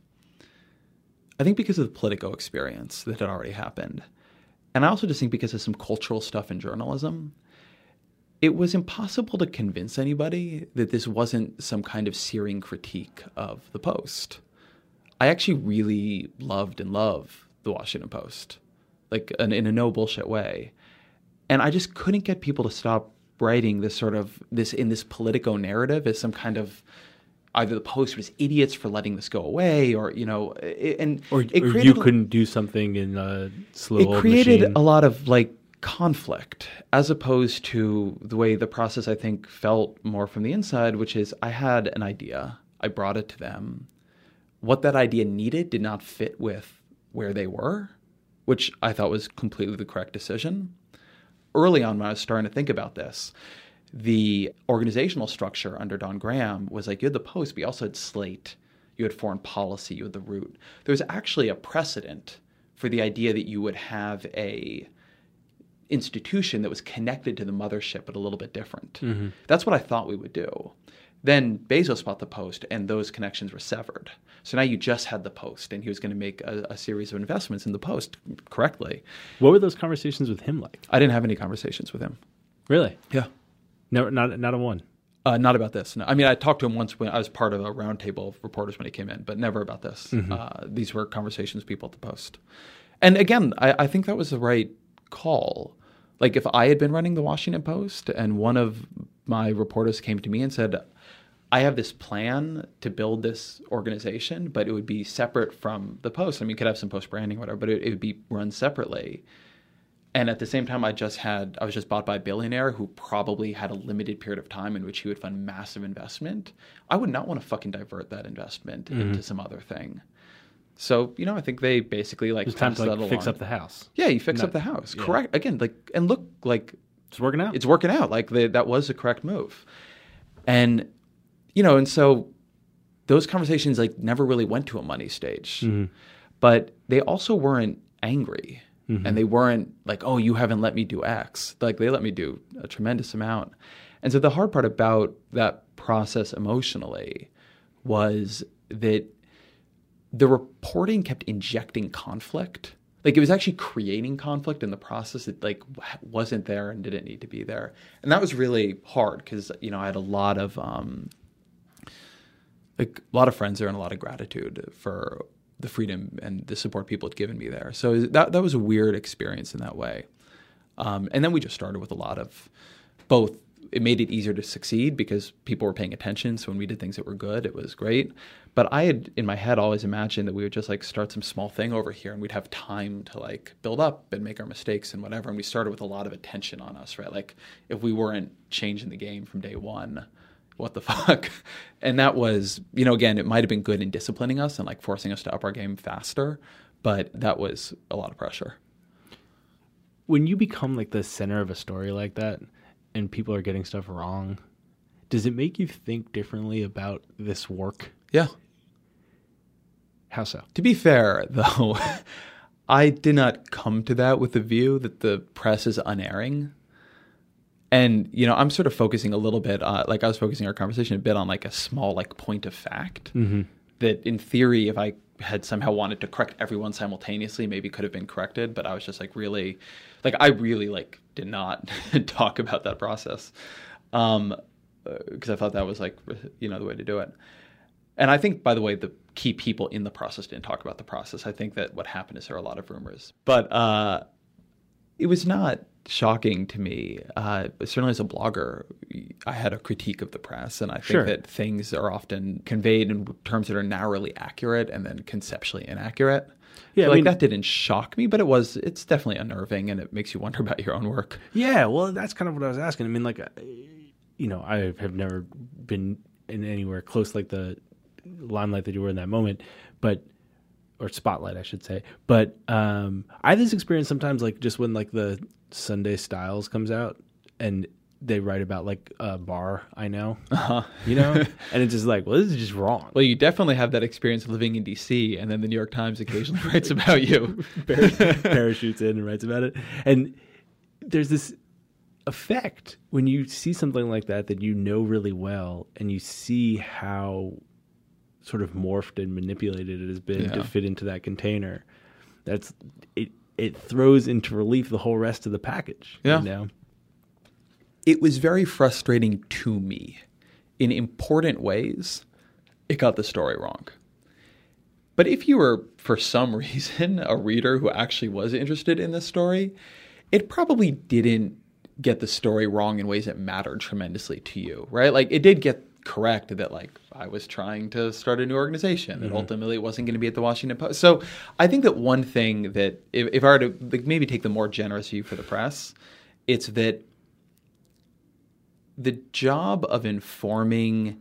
Speaker 4: I think because of the Politico experience that had already happened, and I also just think because of some cultural stuff in journalism, it was impossible to convince anybody that this wasn't some kind of searing critique of the Post. I actually really loved and love the Washington Post, like in, in a no bullshit way, and I just couldn't get people to stop writing this sort of this in this Politico narrative as some kind of either the Post was idiots for letting this go away, or you know, it, and
Speaker 1: Or,
Speaker 4: it
Speaker 1: or you couldn't do something in a slow
Speaker 4: it created
Speaker 1: machine.
Speaker 4: a lot of like conflict as opposed to the way the process I think felt more from the inside, which is I had an idea, I brought it to them. What that idea needed did not fit with where they were, which I thought was completely the correct decision. Early on, when I was starting to think about this, the organizational structure under Don Graham was like you had the Post, but you also had Slate, you had foreign policy, you had the Root. There was actually a precedent for the idea that you would have a institution that was connected to the mothership but a little bit different. Mm-hmm. That's what I thought we would do. Then Bezos bought the Post, and those connections were severed. So now you just had the Post, and he was going to make a, a series of investments in the Post correctly.
Speaker 1: what were those conversations with him like?
Speaker 4: I didn't have any conversations with him.
Speaker 1: Really?
Speaker 4: Yeah.
Speaker 1: Never, not not a one.
Speaker 4: Uh, not about this. No. I mean, I talked to him once when I was part of a roundtable of reporters when he came in, but never about this. Uh, these were conversations with people at the Post. And again, I, I think that was the right call. Like, if I had been running the Washington Post and one of my reporters came to me and said, I have this plan to build this organization, but it would be separate from the Post. I mean, you could have some post branding, whatever, but it, it would be run separately. And at the same time i just had i was just bought by a billionaire who probably had a limited period of time in which he would fund massive investment. I would not want to fucking divert that investment mm-hmm. into some other thing so you know i think they basically like
Speaker 1: It's time to like fix up the house.
Speaker 4: yeah you fix up the house
Speaker 1: yeah.
Speaker 4: correct again like and look like
Speaker 1: It's working out.
Speaker 4: it's working out. Like the, that was the correct move, and you know, and so those conversations like never really went to a money stage,
Speaker 1: Mm-hmm.
Speaker 4: but they also weren't angry. and they weren't like, "Oh, you haven't let me do X." Like they let me do a tremendous amount. And so the hard part about that process emotionally was that the reporting kept injecting conflict. Like it was actually creating conflict in the process that like wasn't there and didn't need to be there. And that was really hard because you know I had a lot of um, like a lot of friends there and a lot of gratitude for the freedom and the support people had given me there. So that that was a weird experience in that way. Um, and then we just started with a lot of both. It made it easier to succeed because people were paying attention. So when we did things that were good, it was great. But I had in my head always imagined that we would just like start some small thing over here and we'd have time to like build up and make our mistakes and whatever. And we started with a lot of attention on us, right? Like if we weren't changing the game from day one, what the fuck? And that was, you know, again, it might have been good in disciplining us and like forcing us to up our game faster, but that was a lot of pressure.
Speaker 1: When you become like the center of a story like that and people are getting stuff wrong, does it make you think differently about this work?
Speaker 4: Yeah.
Speaker 1: How so?
Speaker 4: To be fair, though, I did not come to that with the view that the press is unerring. And you know, I'm sort of focusing a little bit, uh, like I was focusing our conversation a bit on like a small like point of fact mm-hmm. that, in theory, if I had somehow wanted to correct everyone simultaneously, maybe could have been corrected. But I was just like really, like I really like did not talk about that process um, uh, because I thought that was like you know the way to do it. And I think, by the way, the key people in the process didn't talk about the process. I think that what happened is there are a lot of rumors, but uh, it was not shocking to me. Uh, certainly, as a blogger, I had a critique of the press, and I think
Speaker 1: Sure.
Speaker 4: that things are often conveyed in terms that are narrowly accurate and then conceptually inaccurate.
Speaker 1: Yeah,
Speaker 4: So,
Speaker 1: I
Speaker 4: like
Speaker 1: mean-
Speaker 4: that didn't shock me, but it was. It's definitely unnerving, and it makes you wonder about your own work.
Speaker 1: Yeah, well, that's kind of what I was asking. I mean, like, uh, you know, I have never been in anywhere close like the limelight that you were in that moment, but or spotlight, I should say. But um, I have this experience sometimes, like just when like the Sunday Styles comes out and they write about like a bar I know, you know, and it's just like, well, this is just wrong.
Speaker 4: Well, you definitely have that experience living in D.C., and then the New York Times occasionally writes about you.
Speaker 1: parachutes in and writes about it. And there's this effect when you see something like that that you know really well and you see how sort of morphed and manipulated it has been to fit into that container. That's it it throws into relief the whole rest of the package.
Speaker 4: Yeah.
Speaker 1: You know?
Speaker 4: it was very frustrating to me. In important ways, it got the story wrong. But if you were, for some reason, a reader who actually was interested in this story, it probably didn't get the story wrong in ways that mattered tremendously to you, right? Like it did get correct that like I was trying to start a new organization and mm-hmm. ultimately it wasn't going to be at the Washington Post. So I think that one thing that if, if I were to like, maybe take the more generous view for the press, it's that the job of informing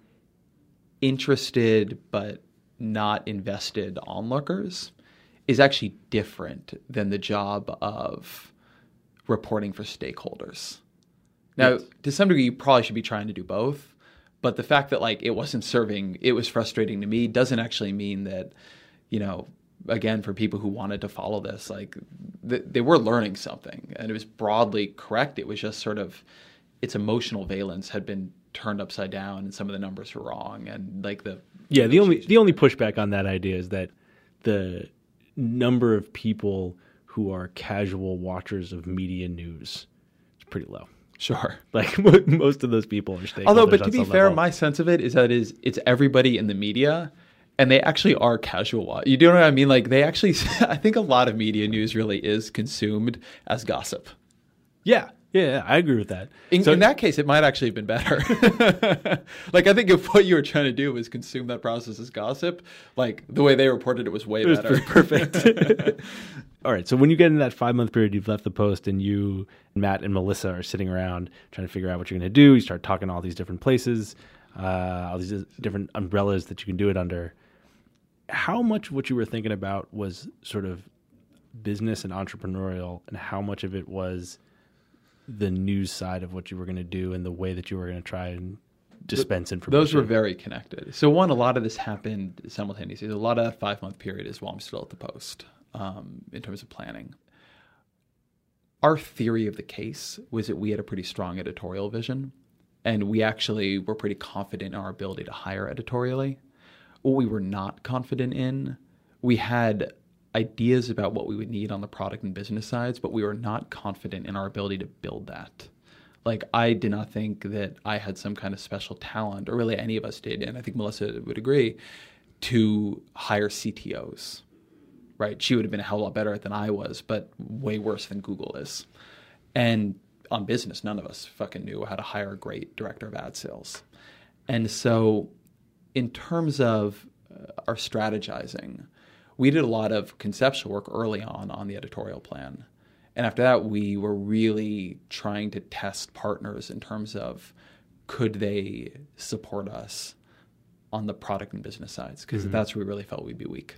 Speaker 4: interested but not invested onlookers is actually different than the job of reporting for stakeholders. Now, to some degree, you probably should be trying to do both, but the fact that like it wasn't serving, it was frustrating to me, doesn't actually mean that, you know, again, for people who wanted to follow this, like th- they were learning something, and it was broadly correct. It was just sort of its emotional valence had been turned upside down, and some of the numbers were wrong, and like the
Speaker 1: Yeah, the only the only pushback on that idea is that the number of people who are casual watchers of media news is pretty low.
Speaker 4: Sure.
Speaker 1: Like most of those people are stakeholders.
Speaker 4: Although, but to be fair,
Speaker 1: level.
Speaker 4: my sense of it is that is it's everybody in the media, and they actually are casual. You do know what I mean? Like they actually, I think a lot of media news really is consumed as gossip.
Speaker 1: yeah, yeah, yeah, I agree with that.
Speaker 4: In,
Speaker 1: So-
Speaker 4: in that case, it might actually have been better. like I think if what you were trying to do was consume that process as gossip, like the way they reported it was way
Speaker 1: It was
Speaker 4: better.
Speaker 1: perfect. All right, so when you get in that five month period, you've left the post, and you, Matt, and Melissa are sitting around trying to figure out what you're going to do. You start talking to all these different places, uh, all these different umbrellas that you can do it under. How much of what you were thinking about was sort of business and entrepreneurial, and how much of it was the news side of what you were going to do and the way that you were going to try and dispense information?
Speaker 4: Those were very connected. So one, a lot of this happened simultaneously. A lot of that five month period is while I'm still at the post um, in terms of planning. our theory of the case was that we had a pretty strong editorial vision, and we actually were pretty confident in our ability to hire editorially. What we were not confident in, we had ideas about what we would need on the product and business sides, but we were not confident in our ability to build that. Like, I did not think that I had some kind of special talent, or really any of us did, and I think Melissa would agree, to hire CTOs right? She would have been a hell of a lot better than I was, but way worse than Google is. And on business, none of us fucking knew how to hire a great director of ad sales. And so, in terms of uh, our strategizing, we did a lot of conceptual work early on on the editorial plan. And after that, we were really trying to test partners in terms of could they support us on the product and business sides, because mm-hmm. that's where we really felt we'd be weak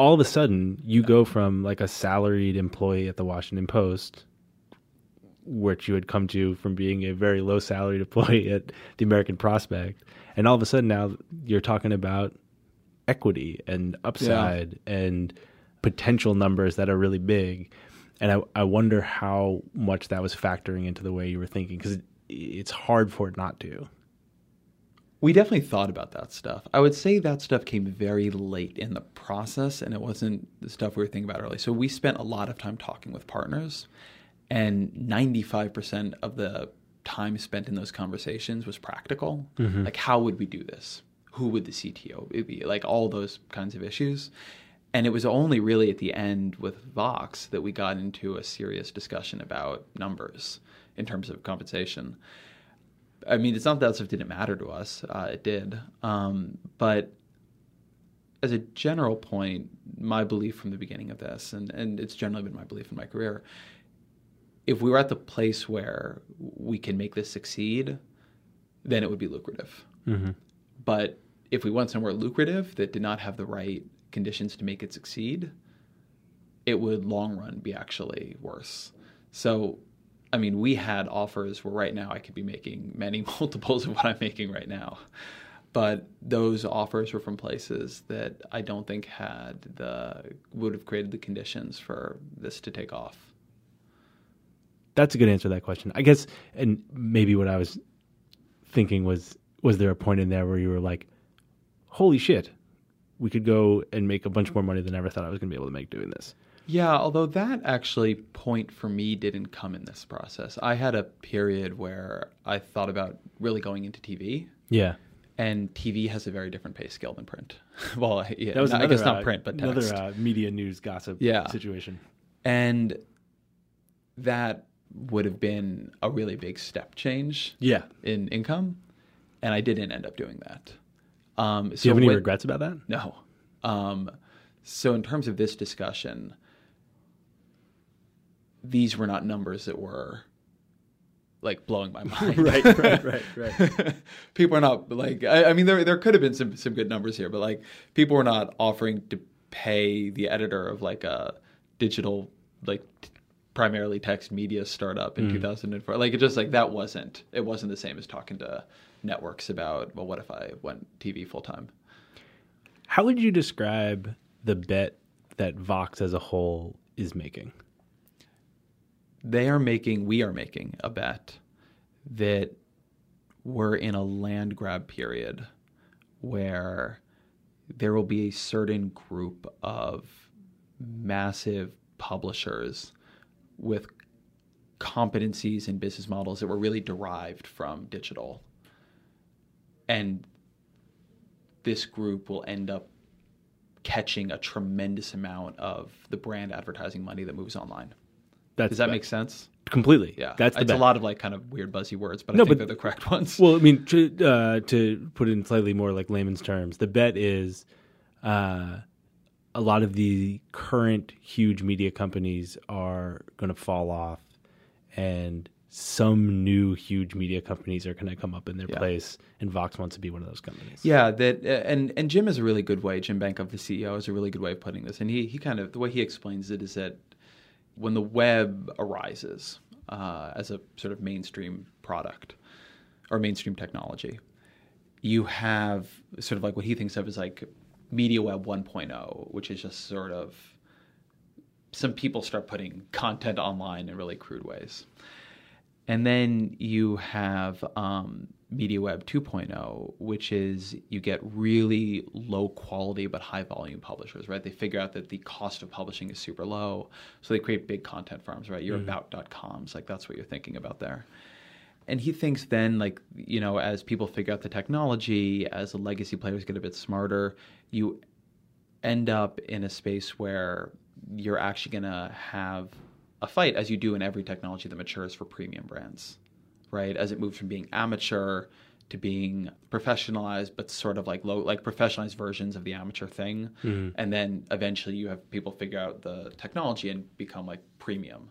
Speaker 1: all of a sudden you go from like a salaried employee at the Washington Post, which you had come to from being a very low salaried employee at the American Prospect, and all of a sudden now you're talking about equity and upside yeah. and potential numbers that are really big. And I, I wonder how much that was factoring into the way you were thinking because it, it's hard for it not to.
Speaker 4: We definitely thought about that stuff. I would say that stuff came very late in the process and it wasn't the stuff we were thinking about early. So we spent a lot of time talking with partners, and 95% of the time spent in those conversations was practical. Mm-hmm. Like, how would we do this? Who would the CTO be? Like, all those kinds of issues. And it was only really at the end with Vox that we got into a serious discussion about numbers in terms of compensation. I mean, it's not that stuff didn't matter to us. Uh, it did. Um, but as a general point, my belief from the beginning of this, and, and it's generally been my belief in my career, if we were at the place where we can make this succeed, then it would be lucrative. Mm-hmm. But if we went somewhere lucrative that did not have the right conditions to make it succeed, it would long run be actually worse. So I mean, we had offers where right now I could be making many multiples of what I'm making right now. But those offers were from places that I don't think had the would have created the conditions for this to take off.
Speaker 1: That's a good answer to that question. I guess and maybe what I was thinking was was there a point in there where you were like, Holy shit, we could go and make a bunch more money than I ever thought I was gonna be able to make doing this.
Speaker 4: Yeah, although that actually point for me didn't come in this process. I had a period where I thought about really going into TV.
Speaker 1: Yeah.
Speaker 4: And TV has a very different pay scale than print. well, yeah, that was another, I guess not uh, print, but text.
Speaker 1: another uh, media news gossip yeah. situation.
Speaker 4: And that would have been a really big step change.
Speaker 1: Yeah.
Speaker 4: In income, and I didn't end up doing that. Um,
Speaker 1: so Do you have any when, regrets about that?
Speaker 4: No. Um, so in terms of this discussion, these were not numbers that were like blowing my mind.
Speaker 1: right, right, right, right.
Speaker 4: people are not like I, I, mean there there could have been some some good numbers here, but like people were not offering to pay the editor of like a digital like t- primarily text media startup in mm. 2004. Like it just like that wasn't it wasn't the same as talking to networks about well what if I went TV full time.
Speaker 1: How would you describe the bet that Vox as a whole is making?
Speaker 4: They are making, we are making a bet that we're in a land grab period where there will be a certain group of massive publishers with competencies and business models that were really derived from digital. And this group will end up catching a tremendous amount of the brand advertising money that moves online. That's Does that, make sense?
Speaker 1: Completely.
Speaker 4: Yeah.
Speaker 1: That's
Speaker 4: it's
Speaker 1: bet.
Speaker 4: a lot of like kind of weird buzzy words, but no, I think but, they're the correct ones.
Speaker 1: Well, I mean, to, uh, to put it in slightly more like layman's terms, the bet is uh, a lot of the current huge media companies are going to fall off, and some new huge media companies are going to come up in their yeah. place, and Vox wants to be one of those companies.
Speaker 4: Yeah, that uh, and and Jim is a really good way. Jim Bankoff, the CEO, is a really good way of putting this, and he he kind of the way he explains it is that when the web arises uh, as a sort of mainstream product or mainstream technology, you have sort of like what he thinks of as like media web 1.0, which is just sort of some people start putting content online in really crude ways. And then you have um, MediaWeb 2.0, which is you get really low quality but high volume publishers, right? They figure out that the cost of publishing is super low, so they create big content farms, right? Your about.coms, like that's what you're thinking about there. And he thinks then, like, you know, as people figure out the technology, as the legacy players get a bit smarter, you end up in a space where you're actually going to have a fight, as you do in every technology that matures for premium brands, right? As it moves from being amateur to being professionalized, but sort of like low, like professionalized versions of the amateur thing, mm-hmm. and then eventually you have people figure out the technology and become like premium.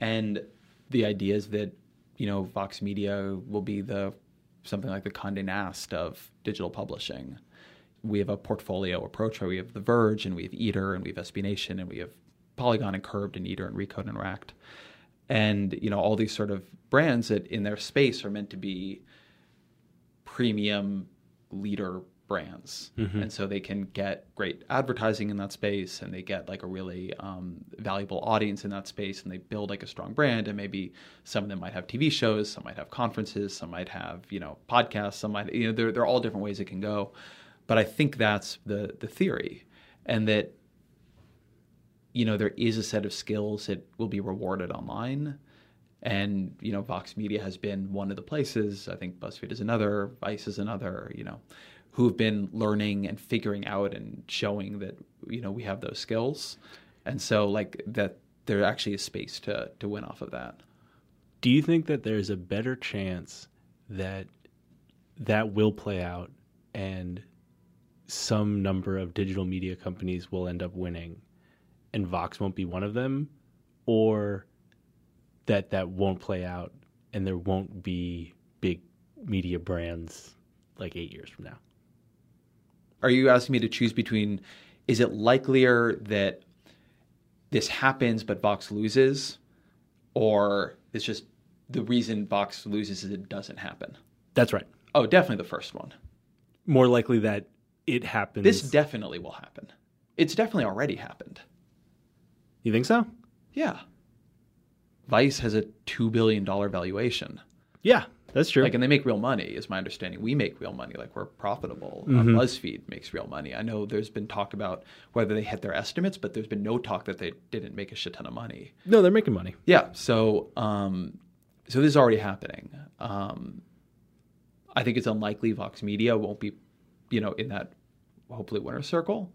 Speaker 4: And the idea is that you know Vox Media will be the something like the Condé Nast of digital publishing. We have a portfolio approach where we have The Verge and we have Eater and we have SB Nation and we have Polygon and Curbed and Eater and Recode and Racked. And you know all these sort of brands that in their space are meant to be premium leader brands. And so they can get great advertising in that space and they get like a really um, valuable audience in that space and they build like a strong brand. And maybe some of them might have tv shows some might have conferences some might have you know podcasts some might you know there, there are all different ways it can go. But i think that's the the theory. And that you know there is a set of skills that will be rewarded online. And you know vox media has been one of the places i think buzzfeed is another vice is another you know who've been learning and figuring out and showing that you know we have those skills. And so like that there actually is space to to win off of that.
Speaker 1: Do you think that there's a better chance that that will play out and some number of digital media companies will end up winning and Vox won't be one of them or that that won't play out and there won't be big media brands like 8 years from now?
Speaker 4: are you asking me to choose between is it likelier that this happens but Vox loses or it's just the reason Vox loses is it doesn't happen
Speaker 1: That's right.
Speaker 4: oh definitely the first one
Speaker 1: More likely that it happens.
Speaker 4: this definitely will happen it's definitely already happened
Speaker 1: you think so?
Speaker 4: yeah Vice has a 2 billion dollar valuation
Speaker 1: Yeah, that's true.
Speaker 4: Like, and they make real money, is my understanding. We make real money. Like, we're profitable. Uh, BuzzFeed makes real money. I know there's been talk about whether they hit their estimates, but there's been no talk that they didn't make a shit ton of money.
Speaker 1: no, they're making money.
Speaker 4: Yeah. So, um, so this is already happening. Um, I think it's unlikely Vox Media won't be, you know, in that hopefully winner circle,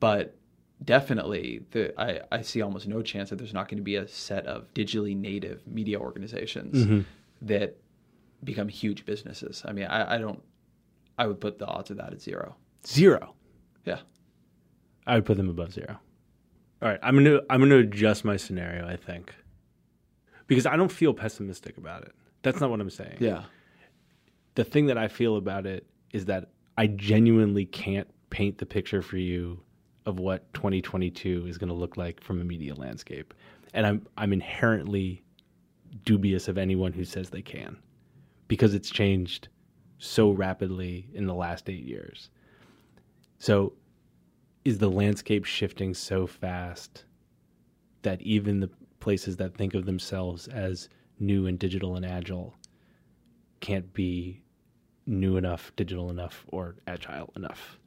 Speaker 4: but definitely the, I, I see almost no chance that there's not going to be a set of digitally native media organizations mm-hmm. that become huge businesses. I mean, I, I don't. I would put the odds of that at zero.
Speaker 1: Zero.
Speaker 4: Yeah.
Speaker 1: I would put them above zero. All right, I'm gonna I'm gonna adjust my scenario. I think because I don't feel pessimistic about it. That's not what I'm saying.
Speaker 4: Yeah.
Speaker 1: The thing that I feel about it is that I genuinely can't paint the picture for you of what 2022 is going to look like from a media landscape, and I'm I'm inherently dubious of anyone who says they can, because it's changed so rapidly in the last eight years. So is the landscape shifting so fast that even the places that think of themselves as new and digital and agile can't be new enough, digital enough, or agile enough?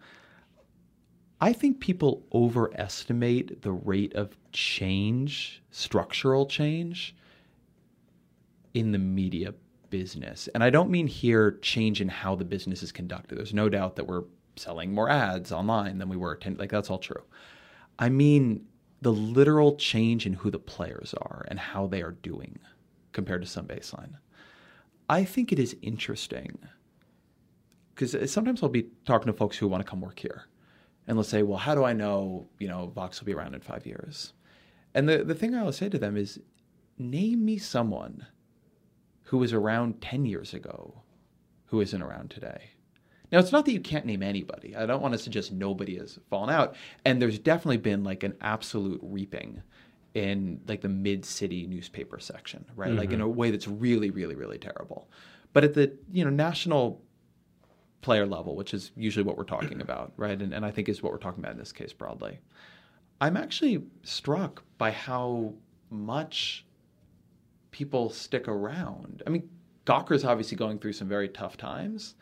Speaker 4: I think people overestimate the rate of change, structural change, in the media business. And I don't mean here change in how the business is conducted. There's no doubt that we're selling more ads online than we were 10 like that's all true. I mean the literal change in who the players are and how they are doing compared to some baseline. I think it is interesting because uh, sometimes I'll be talking to folks who want to come work here, and let's say, "Well, how do I know you know Vox will be around in five years?" And the the thing I will say to them is, name me someone who was around ten years ago, who isn't around today. Now, it's not that you can't name anybody. I don't want to suggest nobody has fallen out, and there's definitely been like an absolute reaping in like the mid city newspaper section, right? Like in mm-hmm. a way that's really, really, really terrible. But at the you know national player level, which is usually what we're talking about, right? And, and I think is what we're talking about in this case broadly. I'm actually struck by how much people stick around. I mean, Gawker's obviously going through some very tough times,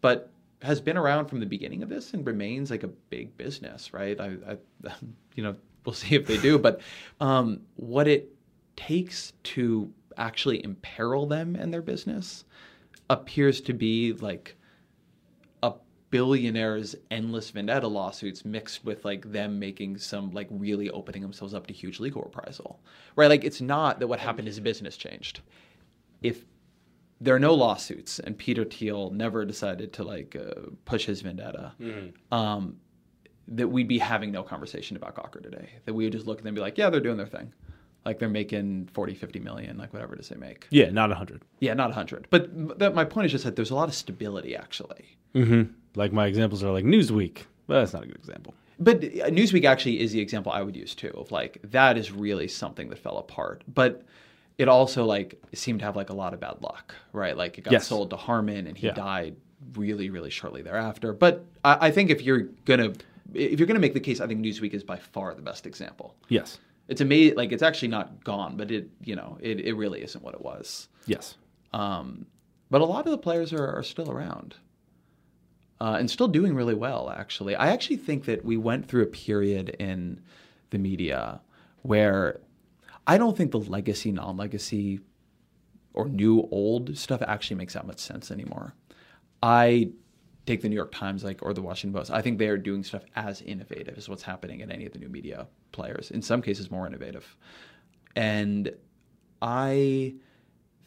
Speaker 4: but has been around from the beginning of this and remains like a big business, right? I, I you know, we'll see if they do, but um, what it takes to actually imperil them and their business appears to be like billionaire's endless vendetta lawsuits mixed with like them making some like really opening themselves up to huge legal reprisal right? Like it's not that what happened is business changed. If there are no lawsuits and peter thiel never decided to like uh, push his vendetta um, that we'd be having no conversation about gawker today that we would just look at them and be like yeah they're doing their thing like they're making 40 50 million like whatever it is they make
Speaker 1: Yeah, not a hundred.
Speaker 4: yeah not 100 but that, my point is just that there's a lot of stability actually
Speaker 1: Mm-hmm. Like my examples are like Newsweek, but that's not a good example.
Speaker 4: But uh, Newsweek actually is the example I would use too of like that is really something that fell apart. But it also like seemed to have like a lot of bad luck, right? Like it got
Speaker 1: Yes.
Speaker 4: sold to Harman and he
Speaker 1: Yeah.
Speaker 4: died really, really shortly thereafter. But I, I think if you're gonna if you're gonna make the case, I think Newsweek is by far the best example.
Speaker 1: Yes.
Speaker 4: It's amazing, like it's actually not gone, but it you know it, it really isn't what it was.
Speaker 1: Yes.
Speaker 4: Um, but a lot of the players are, are still around uh, and still doing really well, actually. I actually think that we went through a period in the media where I don't think the legacy, non legacy, or new old stuff actually makes that much sense anymore. I take the New York Times like or the Washington Post. I think they are doing stuff as innovative as what's happening at any of the new media players. In some cases, more innovative. And I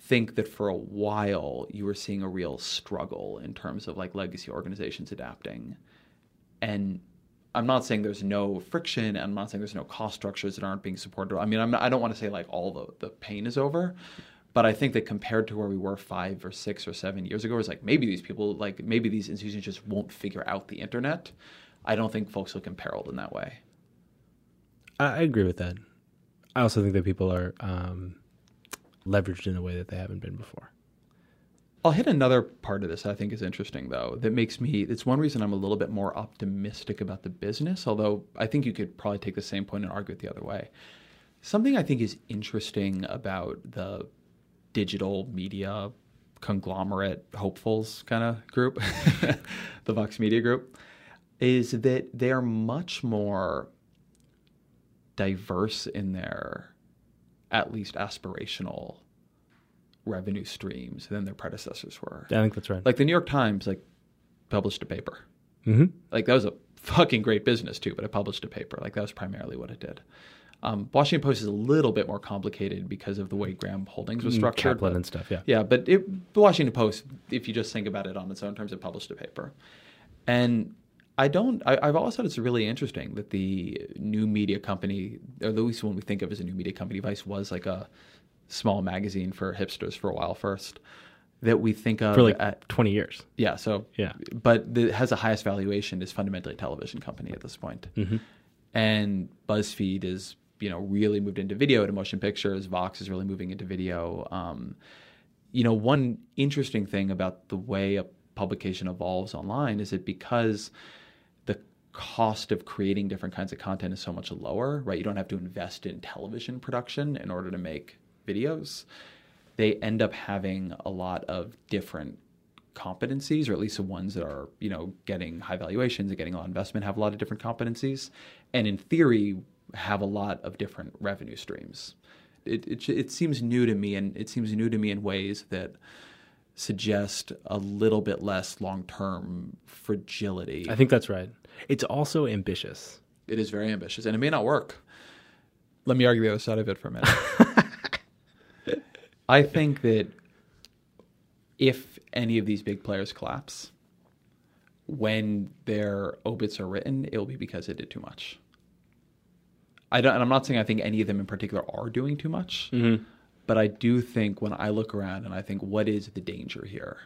Speaker 4: think that for a while you were seeing a real struggle in terms of like legacy organizations adapting. And I'm not saying there's no friction. I'm not saying there's no cost structures that aren't being supported. I mean, I'm not, I don't want to say like all the, the pain is over, but I think that compared to where we were five or six or seven years ago, it's like maybe these people, like maybe these institutions just won't figure out the internet. I don't think folks look imperiled in that way.
Speaker 1: I, agree with that. I also think that people are um, leveraged in a way that they haven't been before.
Speaker 4: I'll hit another part of this that I think is interesting, though, that makes me, it's one reason I'm a little bit more optimistic about the business, although I think you could probably take the same point and argue it the other way. Something I think is interesting about the digital media conglomerate hopefuls kind of group, the Vox Media group, is that they're much more diverse in their at least aspirational revenue streams than their predecessors were.
Speaker 1: I think that's right.
Speaker 4: Like the New York Times, like published a paper.
Speaker 1: mm-hmm.
Speaker 4: Like that was a fucking great business too, but it published a paper. Like that was primarily what it did. Um, Washington Post is a little bit more complicated because of the way Graham Holdings was structured.
Speaker 1: Kaplan
Speaker 4: but-
Speaker 1: and stuff. Yeah.
Speaker 4: yeah, but it, the Washington Post, if you just think about it on its own terms, it published a paper. And I don't, I, I've always thought it's really interesting that the new media company, or at least when we think of as a new media company, Vice was like a small magazine for hipsters for a while first, that we think of
Speaker 1: For like
Speaker 4: at,
Speaker 1: 20 years.
Speaker 4: yeah, so
Speaker 1: Yeah.
Speaker 4: but the has the highest valuation is fundamentally a television company at this point.
Speaker 1: Mm-hmm.
Speaker 4: And BuzzFeed is you know really moved into video to motion pictures. Vox is really moving into video. Um, you know, one interesting thing about the way a publication evolves online is that because the cost of creating different kinds of content is so much lower, right? You don't have to invest in television production in order to make videos. They end up having a lot of different competencies, or at least the ones that are, you know, getting high valuations and getting a lot of investment have a lot of different competencies, and in theory have a lot of different revenue streams. It, it, it seems new to me, and it seems new to me in ways that suggest a little bit less long-term fragility.
Speaker 1: I think that's right. It's also ambitious.
Speaker 4: It is very ambitious, and it may not work. Let me argue the other side of it for a minute. I think that if any of these big players collapse, when their obits are written, it will be because it did too much. I don't, and I'm not saying I think any of them in particular are doing too much, mm-hmm. but I do think when I look around and I think, what is the danger here?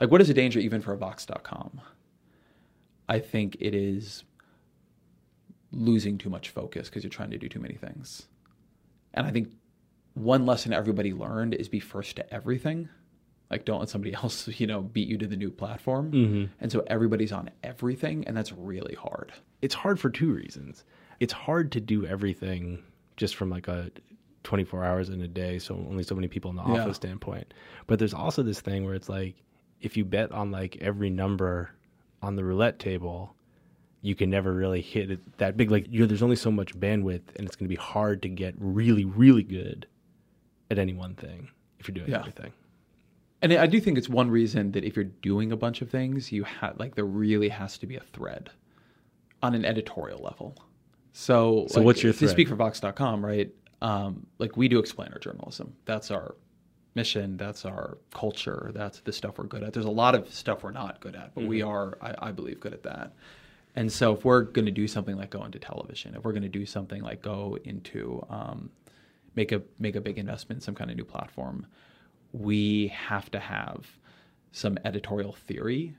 Speaker 4: Like, what is the danger even for Vox.com? I think it is losing too much focus because you're trying to do too many things. And I think one lesson everybody learned is be first to everything. Like don't let somebody else, you know, beat you to the new platform. Mm-hmm. And so everybody's on everything and that's really hard.
Speaker 1: It's hard for two reasons. It's hard to do everything just from like a 24 hours in a day, so only so many people in the
Speaker 4: Yeah.
Speaker 1: office standpoint. But there's also this thing where it's like if you bet on like every number on the roulette table, you can never really hit it that big. Like you're, there's only so much bandwidth, and it's going to be hard to get really, really good at any one thing if you're doing
Speaker 4: Yeah.
Speaker 1: everything.
Speaker 4: And I do think it's one reason that if you're doing a bunch of things, you have like there really has to be a thread on an editorial level. So,
Speaker 1: So
Speaker 4: like,
Speaker 1: what's your
Speaker 4: to
Speaker 1: thread?
Speaker 4: speak for Vox.com, right? Um, like we do explainer journalism. That's our mission. That's our culture. That's the stuff we're good at. There's a lot of stuff we're not good at, but we are, I, I believe, good at that. And so, if we're going to do something like go into television, if we're going to do something like go into um, make a make a big investment in some kind of new platform, we have to have some editorial theory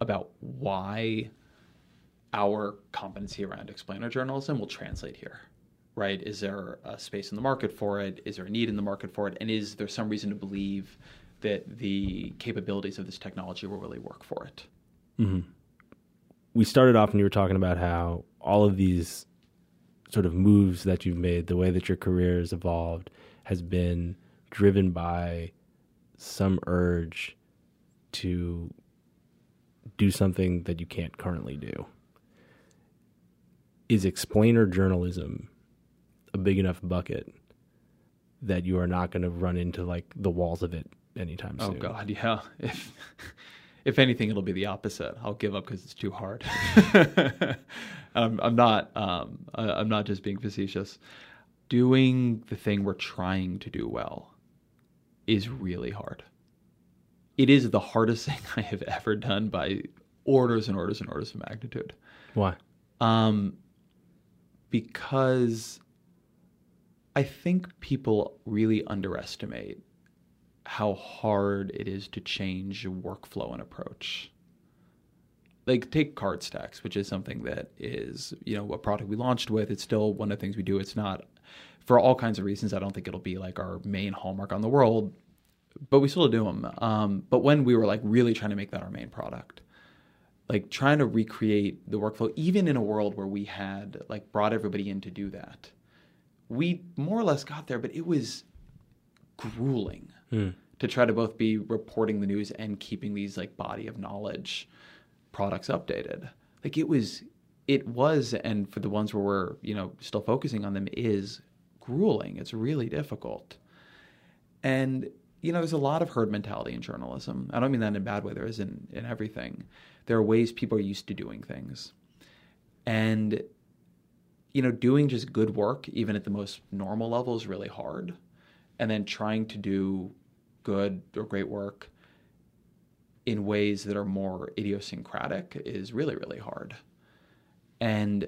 Speaker 4: about why our competency around explainer journalism will translate here right? Is there a space in the market for it? Is there a need in the market for it? And is there some reason to believe that the capabilities of this technology will really work for it? Mm-hmm.
Speaker 1: We started off and you were talking about how all of these sort of moves that you've made, the way that your career has evolved, has been driven by some urge to do something that you can't currently do. Is explainer journalism a big enough bucket that you are not going to run into like the walls of it anytime
Speaker 4: oh
Speaker 1: soon?
Speaker 4: Oh God yeah. If if anything it'll be the opposite. I'll give up because it's too hard. I'm, I'm not um, I, i'm not just being facetious. Doing the thing we're trying to do well is really hard. It is the hardest thing i have ever done by orders and orders and orders of magnitude.
Speaker 1: Why?
Speaker 4: um, because I think people really underestimate how hard it is to change workflow and approach. Like take card stacks, which is something that is, you know, a product we launched with. It's still one of the things we do. It's not for all kinds of reasons. I don't think it'll be like our main hallmark on the world, but we still do them. Um, but when we were like really trying to make that our main product, like trying to recreate the workflow even in a world where we had like brought everybody in to do that we more or less got there but it was grueling hmm. to try to both be reporting the news and keeping these like body of knowledge products updated like it was it was and for the ones where we're you know still focusing on them is grueling it's really difficult and you know, there's a lot of herd mentality in journalism. I don't mean that in a bad way. There is in, in everything. There are ways people are used to doing things. And, you know, doing just good work, even at the most normal level, is really hard. And then trying to do good or great work in ways that are more idiosyncratic is really, really hard. And,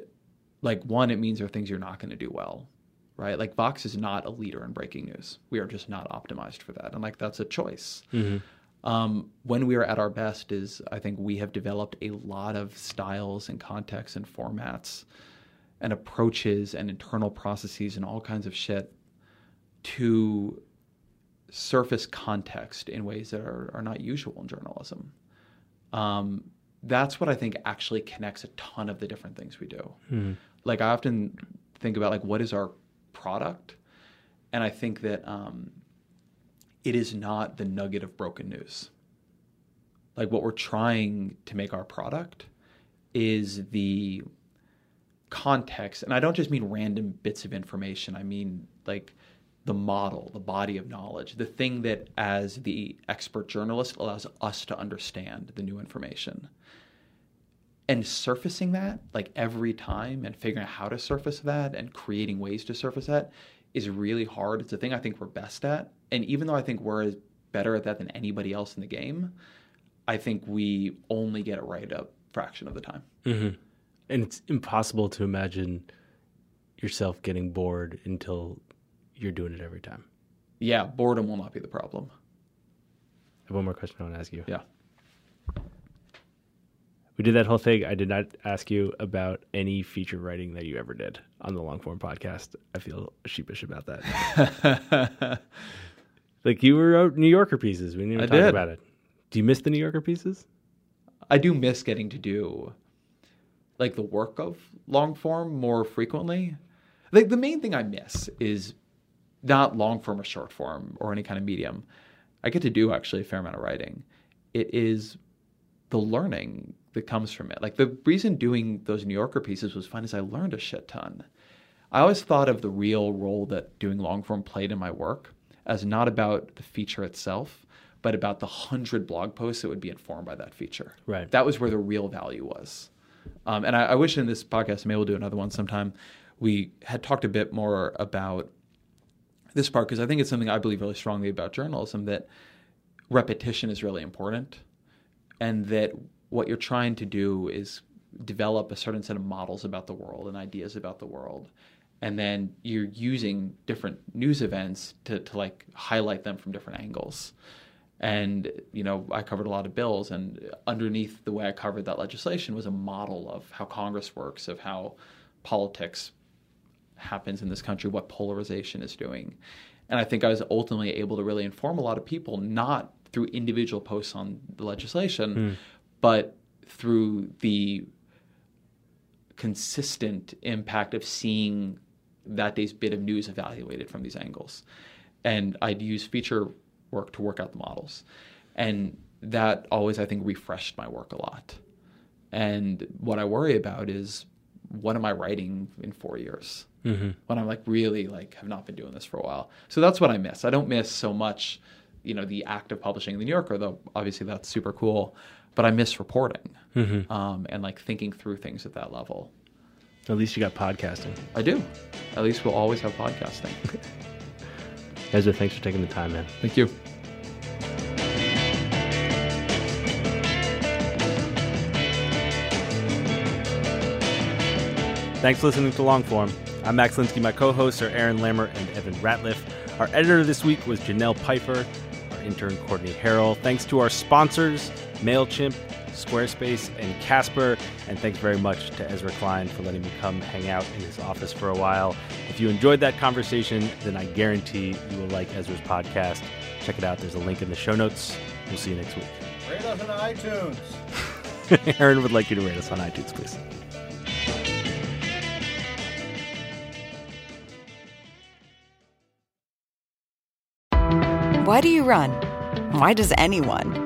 Speaker 4: like, one, it means there are things you're not going to do well right? Like Vox is not a leader in breaking news. We are just not optimized for that, and like that's a choice. Mm-hmm. Um, when we are at our best, is I think we have developed a lot of styles and contexts and formats and approaches and internal processes and all kinds of shit to surface context in ways that are, are not usual in journalism. Um, that's what I think actually connects a ton of the different things we do. Like I often think about like what is our product, and I think that um, it is not the nugget of broken news. Like what we're trying to make our product is the context, and I don't just mean random bits of information. I mean like the model, the body of knowledge, the thing that as the expert journalist allows us to understand the new information and surfacing that like every time and figuring out how to surface that and creating ways to surface that is really hard. It's a thing I think we're best at. And even though I think we're better at that than anybody else in the game, I think we only get it right a fraction of the time. Mm-hmm.
Speaker 1: and it's impossible to imagine yourself getting bored until you're doing it every time.
Speaker 4: Yeah, boredom will not be the problem.
Speaker 1: I have one more question I want to ask you.
Speaker 4: Yeah.
Speaker 1: We did that whole thing. I did not ask you about any feature writing that you ever did on the long form podcast. I feel sheepish about that. like you wrote New Yorker pieces. We didn't even
Speaker 4: I
Speaker 1: talk
Speaker 4: did.
Speaker 1: about it. Do you miss the New Yorker pieces?
Speaker 4: I do miss getting to do like the work of long form more frequently. Like the main thing I miss is not long form or short form or any kind of medium. I get to do actually a fair amount of writing. It is the learning that comes from it. Like the reason doing those New Yorker pieces was fun is I learned a shit ton. I always thought of the real role that doing long form played in my work as not about the feature itself, but about the hundred blog posts that would be informed by that feature.
Speaker 7: Right.
Speaker 4: That was where the real value was. Um, and I, I wish in this podcast, maybe we'll do another one sometime, we had talked a bit more about this part because I think it's something I believe really strongly about journalism that repetition is really important and that what you're trying to do is develop a certain set of models about the world and ideas about the world. And then you're using different news events to, to like highlight them from different angles. And you know i covered a lot of bills and underneath the way i covered that legislation was a model of how congress works of how politics happens in this country what polarization is doing. And i think i was ultimately able to really inform a lot of people not through individual posts on the legislation hmm. But through the consistent impact of seeing that day's bit of news evaluated from these angles. And I'd use feature work to work out the models. And that always, I think, refreshed my work a lot. And what I worry about is what am I writing in four years? Mm-hmm. When I'm like really like have not been doing this for a while. So that's what I miss. I don't miss so much, you know, the act of publishing in the New Yorker, though obviously that's super cool. But I miss reporting um, and like thinking through things at that level.
Speaker 7: At least you got podcasting.
Speaker 4: I do. At least we'll always have podcasting.
Speaker 7: Ezra, thanks for taking the time, man.
Speaker 4: Thank you.
Speaker 1: Thanks for listening to Longform. I'm Max Linsky. My co-hosts are Aaron Lammer and Evan Ratliff. Our editor this week was Janelle Piper. Our intern Courtney Harrell. Thanks to our sponsors, MailChimp, Squarespace, and Casper. And thanks very much to Ezra Klein for letting me come hang out in his office for a while. If you enjoyed that conversation, then I guarantee you will like Ezra's podcast. Check it out. There's a link in the show notes. We'll see you next week.
Speaker 2: Rate us on iTunes.
Speaker 1: Aaron would like you to rate us on iTunes, please.
Speaker 8: Why do you run? Why does anyone?